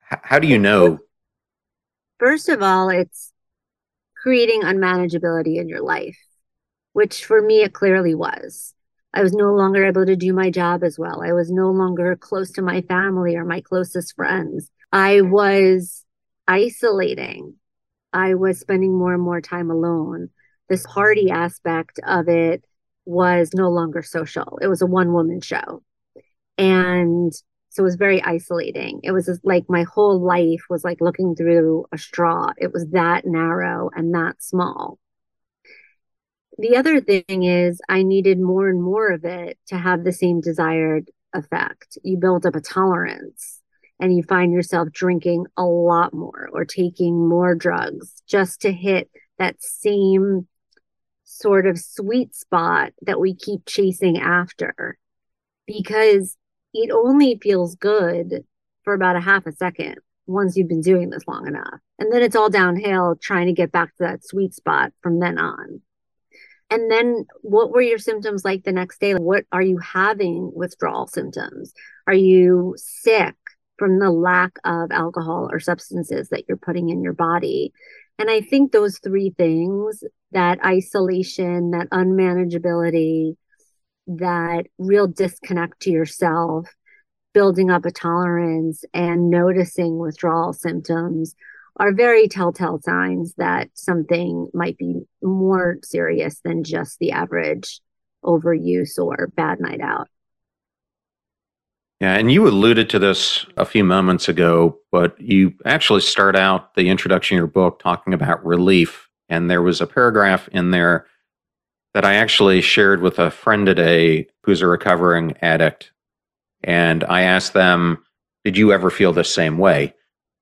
How do you know? First of all, it's creating unmanageability in your life, which for me, it clearly was. I was no longer able to do my job as well. I was no longer close to my family or my closest friends. I was isolating I was spending more and more time alone. This party aspect of it was no longer social. It was a one woman show. And so it was very isolating. It was like my whole life was like looking through a straw. It was that narrow and that small. The other thing is, I needed more and more of it to have the same desired effect. You build up a tolerance. and you find yourself drinking a lot more or taking more drugs just to hit that same sort of sweet spot that we keep chasing after because it only feels good for about a half a second once you've been doing this long enough. And then it's all downhill trying to get back to that sweet spot from then on. And then what were your symptoms like the next day? What are you having withdrawal symptoms? Are you sick from the lack of alcohol or substances that you're putting in your body? And I think those three things that isolation, that unmanageability, that real disconnect to yourself, building up a tolerance, and noticing withdrawal symptoms are very telltale signs that something might be more serious than just the average overuse or bad night out. Yeah, and you alluded to this a few moments ago, but you actually start out the introduction of your book talking about relief. And there was a paragraph in there that I actually shared with a friend today who's a recovering addict. And I asked them, Did you ever feel the same way?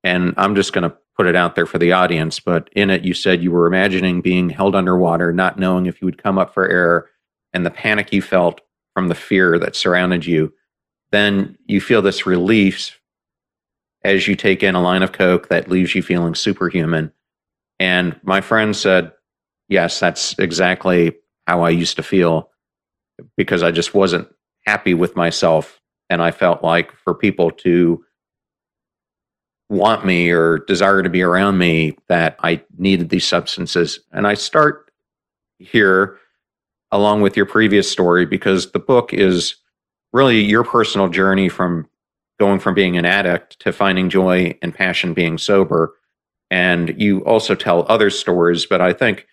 And I'm just going to put it out there for the audience, but in it, you said you were imagining being held underwater, not knowing if you would come up for air, and the panic you felt from the fear that surrounded you. Then you feel this relief as you take in a line of Coke that leaves you feeling superhuman. And my friend said, Yes, that's exactly how I used to feel because I just wasn't happy with myself. And I felt like for people to want me or desire to be around me that I needed these substances. And I start here along with your previous story because the book is really your personal journey from going from being an addict to finding joy and passion being sober. And you also tell other stories, but I think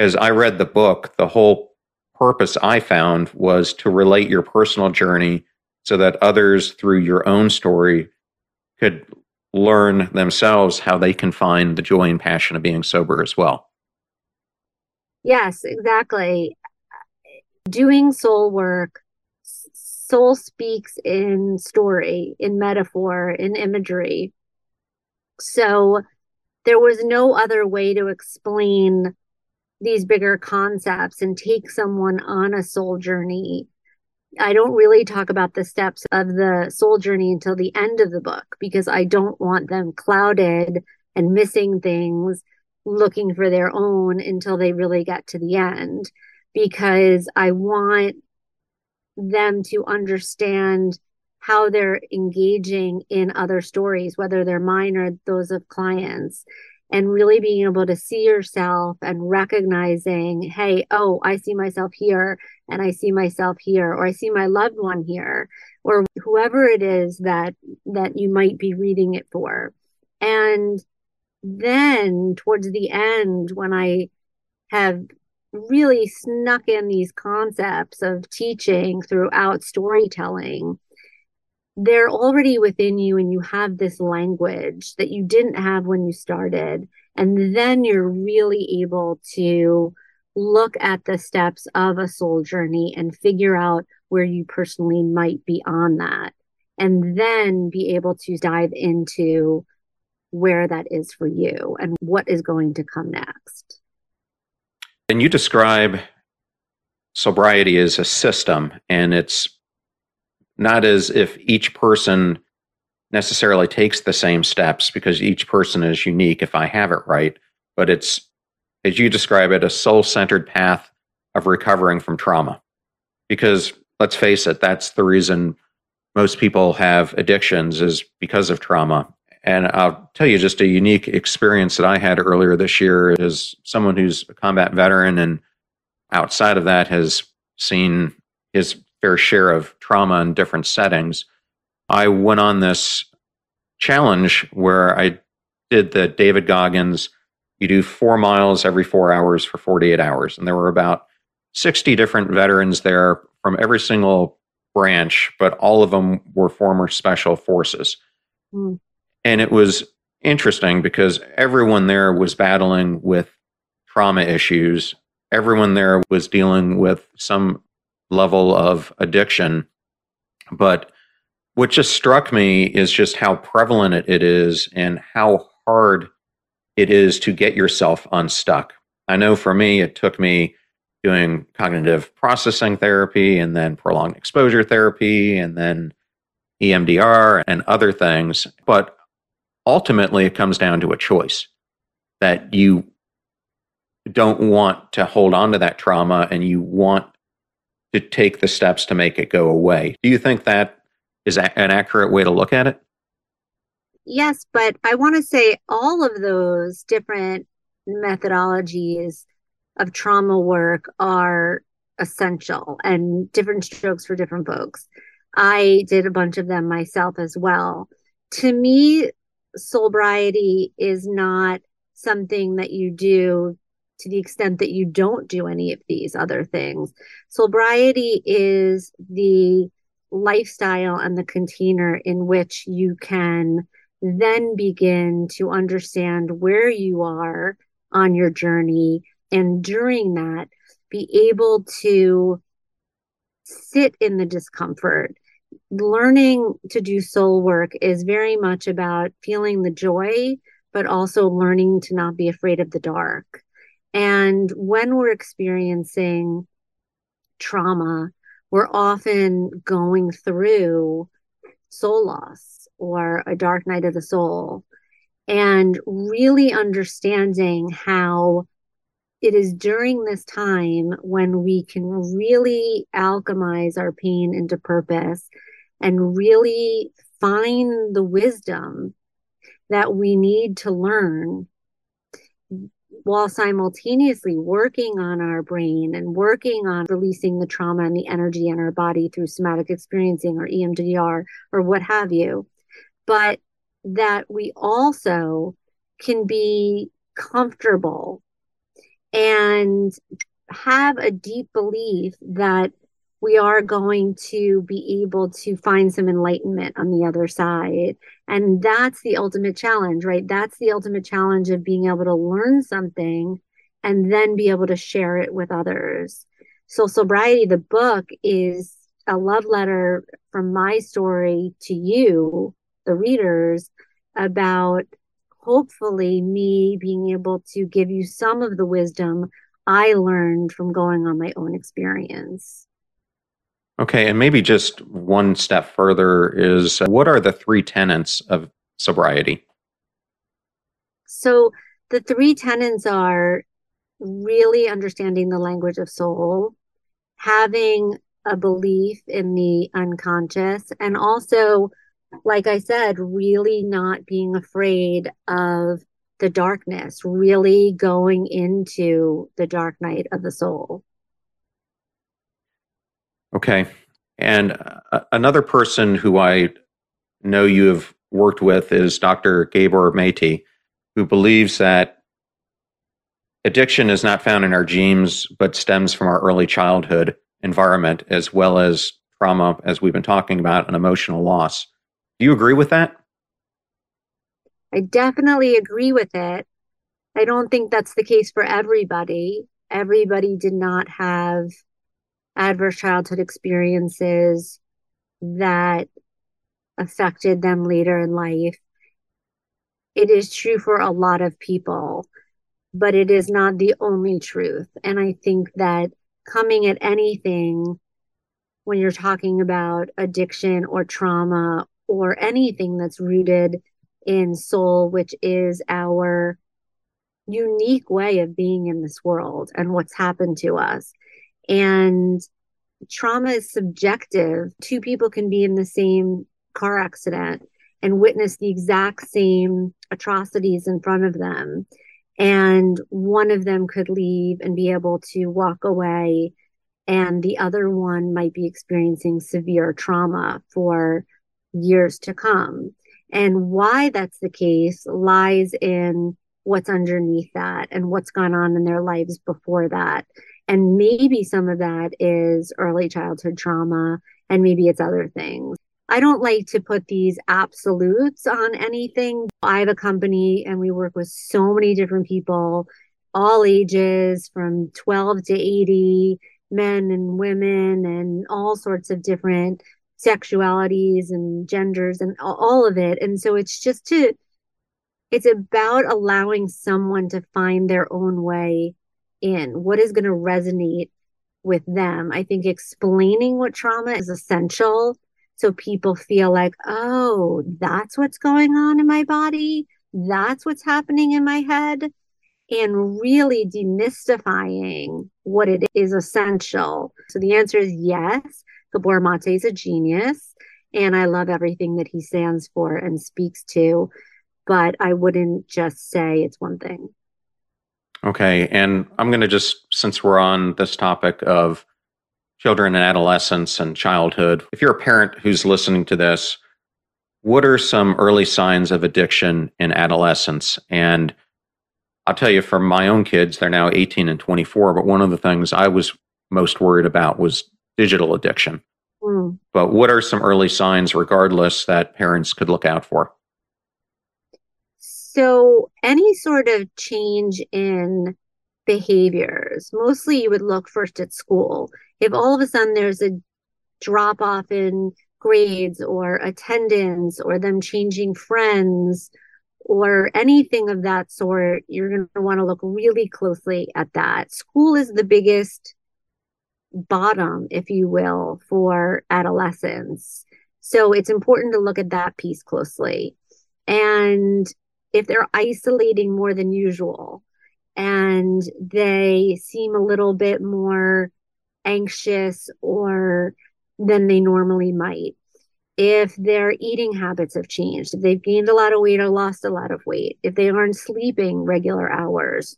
as I read the book, the whole purpose I found was to relate your personal journey so that others through your own story could learn themselves how they can find the joy and passion of being sober as well. Yes, exactly. Doing soul work, soul speaks in story, in metaphor, in imagery. So there was no other way to explain these bigger concepts and take someone on a soul journey I don't really talk about the steps of the soul journey until the end of the book because I don't want them clouded and missing things looking for their own until they really get to the end because I want them to understand how they're engaging in other stories, whether they're mine or those of clients, and really being able to see yourself and recognizing, hey, oh, I see myself here and I see myself here, or I see my loved one here, or whoever it is that that you might be reading it for. And then towards the end, when I have really snuck in these concepts of teaching throughout storytelling, they're already within you and you have this language that you didn't have when you started. And then you're really able to look at the steps of a soul journey and figure out where you personally might be on that. And then be able to dive into where that is for you and what is going to come next. And you describe soulbriety as a system, and it's not as if each person necessarily takes the same steps because each person is unique if I have it right, but it's, as you describe it, a soul centered path of recovering from trauma. Because let's face it, that's the reason most people have addictions is because of trauma. And I'll tell you just a unique experience that I had earlier this year is someone who's a combat veteran and outside of that has seen his fair share of trauma in different settings. I went on this challenge where I did the David Goggins, you do four miles every four hours for 48 hours. And there were about 60 different veterans there from every single branch, but all of them were former special forces. Mm. And it was interesting because everyone there was battling with trauma issues. Everyone there was dealing with some level of addiction. But what just struck me is just how prevalent it is and how hard it is to get yourself unstuck. I know for me, it took me doing cognitive processing therapy and then prolonged exposure therapy and then EMDR and other things. But ultimately, it comes down to a choice that you don't want to hold on to that trauma and you want to take the steps to make it go away. Do you think that is an accurate way to look at it? Yes, but I want to say all of those different methodologies of trauma work are essential and different strokes for different folks. I did a bunch of them myself as well. To me, soulbriety is not something that you do to the extent that you don't do any of these other things. Soulbriety is the lifestyle and the container in which you can then begin to understand where you are on your journey. And during that, be able to sit in the discomfort. Learning to do soul work is very much about feeling the joy, but also learning to not be afraid of the dark. And when we're experiencing trauma, we're often going through soul loss or a dark night of the soul and really understanding how it is during this time when we can really alchemize our pain into purpose and really find the wisdom that we need to learn while simultaneously working on our brain and working on releasing the trauma and the energy in our body through somatic experiencing or EMDR or what have you. But that we also can be comfortable and have a deep belief that we are going to be able to find some enlightenment on the other side. And that's the ultimate challenge, right? That's the ultimate challenge of being able to learn something and then be able to share it with others. So, Soulbriety, the book, is a love letter from my story to you, the readers, about hopefully me being able to give you some of the wisdom I learned from going on my own experience. Okay, and maybe just one step further is uh, what are the three tenets of soulbriety? So, the three tenets are really understanding the language of soul, having a belief in the unconscious, and also, like I said, really not being afraid of the darkness, really going into the dark night of the soul. Okay. And uh, another person who I know you have worked with is Dr. Gabor Maté, who believes that addiction is not found in our genes, but stems from our early childhood environment, as well as trauma, as we've been talking about, and emotional loss. Do you agree with that? I definitely agree with it. I don't think that's the case for everybody. Everybody did not have adverse childhood experiences that affected them later in life. It is true for a lot of people, but it is not the only truth. And I think that coming at anything when you're talking about addiction or trauma or anything that's rooted in soul, which is our unique way of being in this world and what's happened to us, and trauma is subjective. Two people can be in the same car accident and witness the exact same atrocities in front of them. And one of them could leave and be able to walk away, and the other one might be experiencing severe trauma for years to come. And why that's the case lies in what's underneath that and what's gone on in their lives before that. And maybe some of that is early childhood trauma, and maybe it's other things. I don't like to put these absolutes on anything. I have a company and we work with so many different people, all ages from 12 to 80, men and women, and all sorts of different sexualities and genders and all of it. And so it's just to, it's about allowing someone to find their own way in what is going to resonate with them. I think explaining what trauma is essential so people feel like, oh, that's what's going on in my body. That's what's happening in my head. And really demystifying what it is essential. So the answer is yes. Gabor Mate is a genius. And I love everything that he stands for and speaks to. But I wouldn't just say it's one thing. Okay. And I'm going to just, since we're on this topic of children and adolescence and childhood, if you're a parent who's listening to this, what are some early signs of addiction in adolescence? And I'll tell you from my own kids, they're now 18 and 24, but one of the things I was most worried about was digital addiction. Mm. But what are some early signs, regardless, that parents could look out for? So, any sort of change in behaviors, mostly you would look first at school. If all of a sudden there's a drop off in grades or attendance or them changing friends or anything of that sort, you're going to want to look really closely at that. School is the biggest bottom, if you will, for adolescents. So it's important to look at that piece closely. And if they're isolating more than usual and they seem a little bit more anxious or than they normally might if their eating habits have changed if they've gained a lot of weight or lost a lot of weight if they aren't sleeping regular hours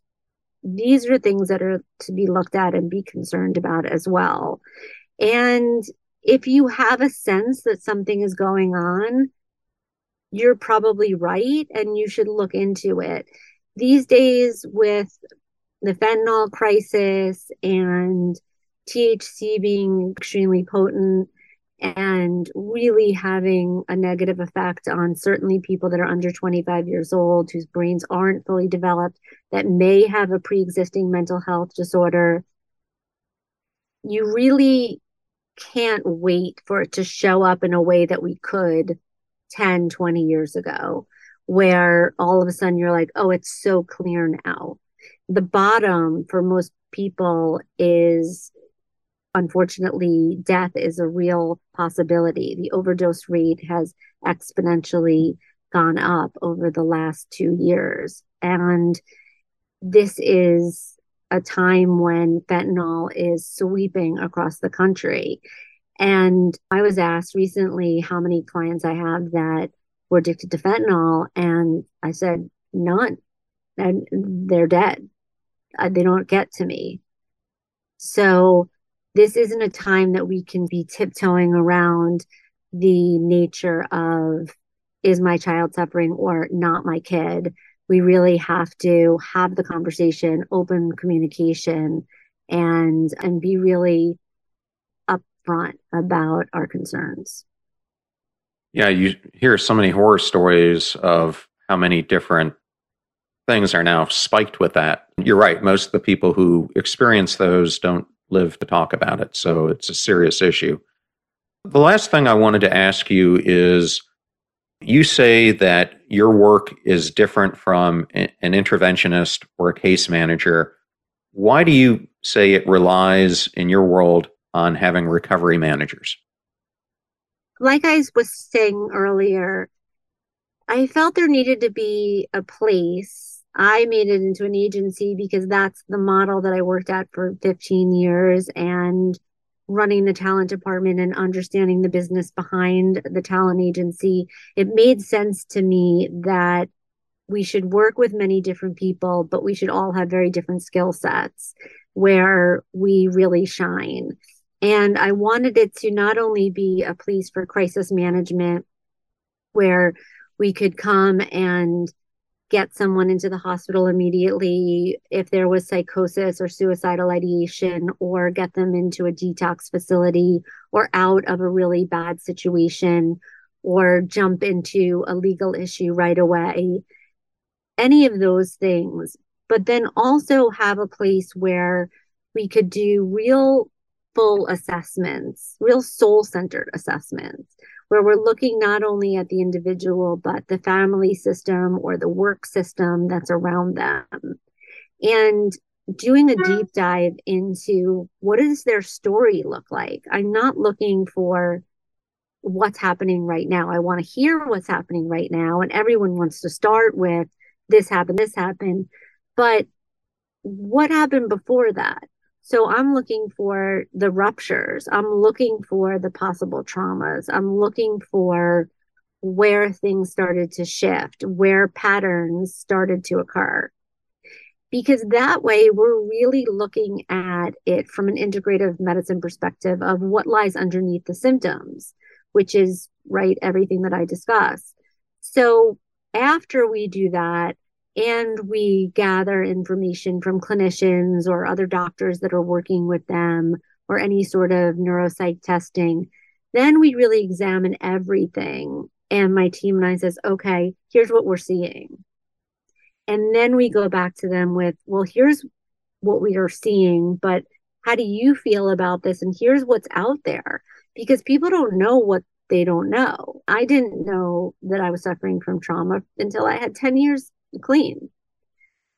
these are things that are to be looked at and be concerned about as well and if you have a sense that something is going on you're probably right and you should look into it. These days, with the fentanyl crisis and THC being extremely potent and really having a negative effect on certainly people that are under 25 years old whose brains aren't fully developed that may have a pre-existing mental health disorder you really can't wait for it to show up in a way that we could 10, 20 years ago, where all of a sudden you're like, oh, it's so clear now. The bottom for most people is unfortunately death is a real possibility. The overdose rate has exponentially gone up over the last two years. And this is a time when fentanyl is sweeping across the country. And I was asked recently how many clients I have that were addicted to fentanyl. And I said, none. And they're dead. Uh, they don't get to me. So this isn't a time that we can be tiptoeing around the nature of is my child suffering or not my kid. We really have to have the conversation, open communication, and and be really upfront about our concerns. Yeah, you hear so many horror stories of how many different things are now spiked with that. You're right. Most of the people who experience those don't live to talk about it. So it's a serious issue. The last thing I wanted to ask you is you say that your work is different from an interventionist or a case manager. Why do you say it relies in your world on having recovery managers? Like I was saying earlier, I felt there needed to be a place. I made it into an agency because that's the model that I worked at for 15 years and running the talent department and understanding the business behind the talent agency. It made sense to me that we should work with many different people, but we should all have very different skill sets where we really shine. And I wanted it to not only be a place for crisis management where we could come and get someone into the hospital immediately if there was psychosis or suicidal ideation, or get them into a detox facility or out of a really bad situation, or jump into a legal issue right away. Any of those things. But then also have a place where we could do real full assessments, real soul centered assessments, where we're looking not only at the individual, but the family system or the work system that's around them. And doing a deep dive into what does their story look like. I'm not looking for what's happening right now. I want to hear what's happening right now. And everyone wants to start with this happened, this happened. But what happened before that? So I'm looking for the ruptures. I'm looking for the possible traumas. I'm looking for where things started to shift, where patterns started to occur. Because that way we're really looking at it from an integrative medicine perspective of what lies underneath the symptoms, which is right everything that I discuss. So after we do that, and we gather information from clinicians or other doctors that are working with them or any sort of neuropsych testing. Then we really examine everything. And my team and i says okay here's what we're seeing. And then we go back to them with well here's what we are seeing but how do you feel about this? And here's what's out there. Because people don't know what they don't know. I didn't know that i was suffering from trauma until i had 10 years clean.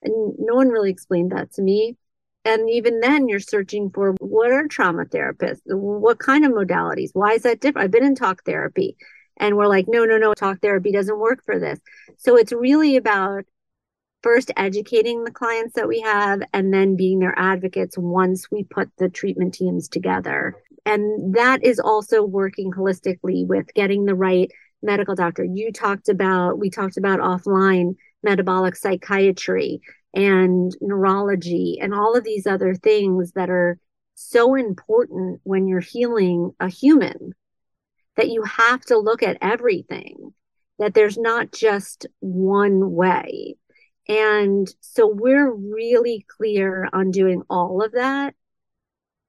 And no one really explained that to me. And even then, you're searching for what are trauma therapists? What kind of modalities? Why is that different? I've been in talk therapy. And we're like, no, no, no, talk therapy doesn't work for this. So it's really about first educating the clients that we have and then being their advocates once we put the treatment teams together. And that is also working holistically with getting the right medical doctor. You talked about, we talked about offline metabolic psychiatry and neurology and all of these other things that are so important when you're healing a human that you have to look at everything, that there's not just one way. And so we're really clear on doing all of that.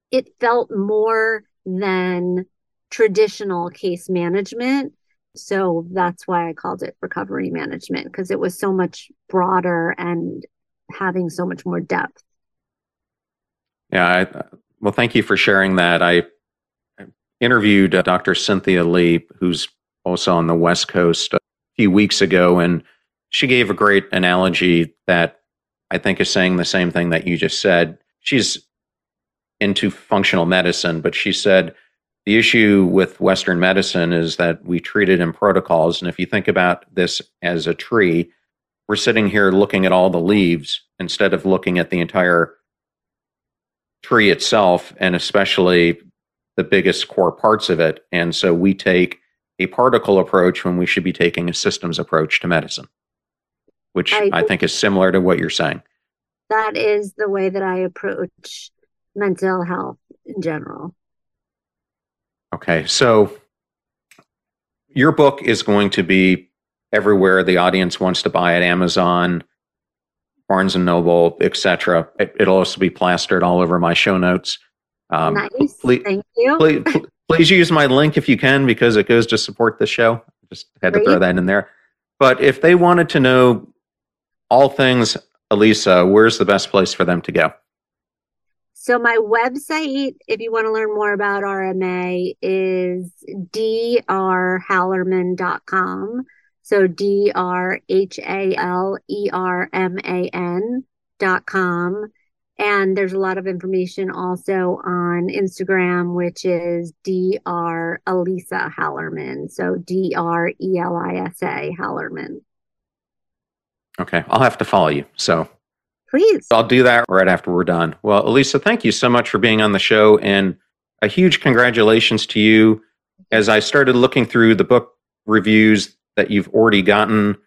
It felt more than traditional case management so that's why I called it recovery management because it was so much broader and having so much more depth. Yeah, I, well, thank you for sharing that. I interviewed uh, Dr. Cynthia Li, who's also on the West Coast, a few weeks ago, and she gave a great analogy that I think is saying the same thing that you just said. She's into functional medicine, but she said the issue with Western medicine is that we treat it in protocols. And if you think about this as a tree, we're sitting here looking at all the leaves instead of looking at the entire tree itself and especially the biggest core parts of it. And so we take a particle approach when we should be taking a systems approach to medicine, which I, I think is similar to what you're saying. That is the way that I approach mental health in general. Okay, so your book is going to be everywhere the audience wants to buy it Amazon, Barnes and Noble, etc. It, will also be plastered all over my show notes. Um, nice. Please, Thank you. Please, please, use my link if you can because it goes to support the show. Just had Great. to throw that in there. But if they wanted to know all things Elisa, where's the best place for them to go? So my website, if you want to learn more about RMA, is drhallerman.com. So D R H A L E R M A N dot com. And there's a lot of information also on Instagram, which is Dr. Elisa Hallerman. So D R E L I S A Hallerman. Okay. I'll have to follow you. So Please. I'll do that right after we're done. Well, Elisa, thank you so much for being on the show and a huge congratulations to you. As I started looking through the book reviews that you've already gotten,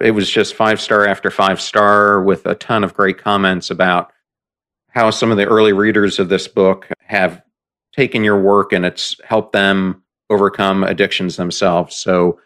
it was just five star after five star with a ton of great comments about how some of the early readers of this book have taken your work and it's helped them overcome addictions themselves. So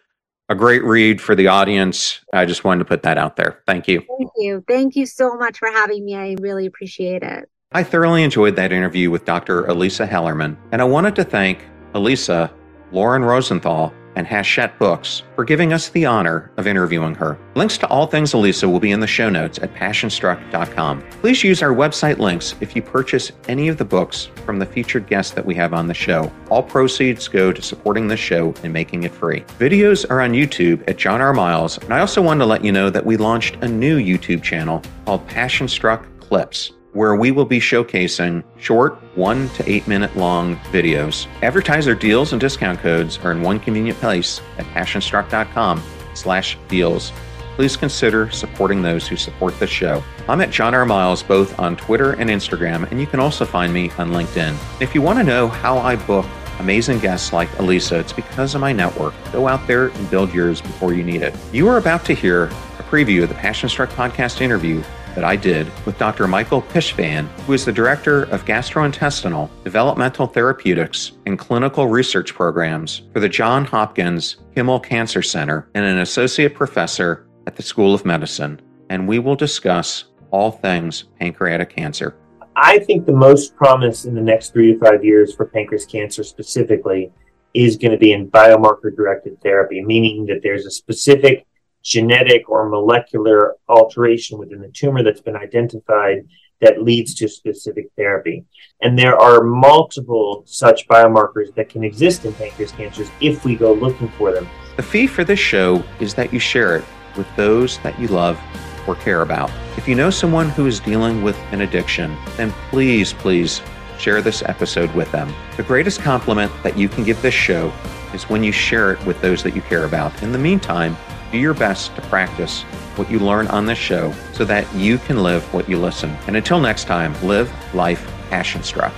a great read for the audience. I just wanted to put that out there. Thank you. Thank you. Thank you so much for having me. I really appreciate it. I thoroughly enjoyed that interview with Dr. Elisa Hallerman, and I wanted to thank Elisa, Lauren Rosenthal, and Hachette Books for giving us the honor of interviewing her. Links to all things Elisa will be in the show notes at passionstruck.com. Please use our website links if you purchase any of the books from the featured guests that we have on the show. All proceeds go to supporting the show and making it free. Videos are on YouTube at John R. Miles, and I also wanted to let you know that we launched a new YouTube channel called Passion Struck Clips where we will be showcasing short, one to eight minute long videos. Advertiser deals and discount codes are in one convenient place at passionstruck.com slash deals. Please consider supporting those who support the show. I'm at John R. Miles both on Twitter and Instagram, and you can also find me on LinkedIn. If you want to know how I book amazing guests like Elisa, it's because of my network. Go out there and build yours before you need it. You are about to hear a preview of the Passion Struck podcast interview that I did with Dr. Michael Pishvaian, who is the Director of Gastrointestinal, Developmental Therapeutics, and Clinical Research Programs for the John Hopkins Kimmel Cancer Center and an Associate Professor at the School of Medicine. And we will discuss all things pancreatic cancer. I think the most promise in the next three to five years for pancreas cancer specifically is going to be in biomarker directed therapy, meaning that there's a specific genetic or molecular alteration within the tumor that's been identified that leads to specific therapy. And there are multiple such biomarkers that can exist in pancreas cancers if we go looking for them. The fee for this show is that you share it with those that you love or care about. If you know someone who is dealing with an addiction, then please, please share this episode with them. The greatest compliment that you can give this show is when you share it with those that you care about. In the meantime, do your best to practice what you learn on this show so that you can live what you listen. And until next time, live life passion struck.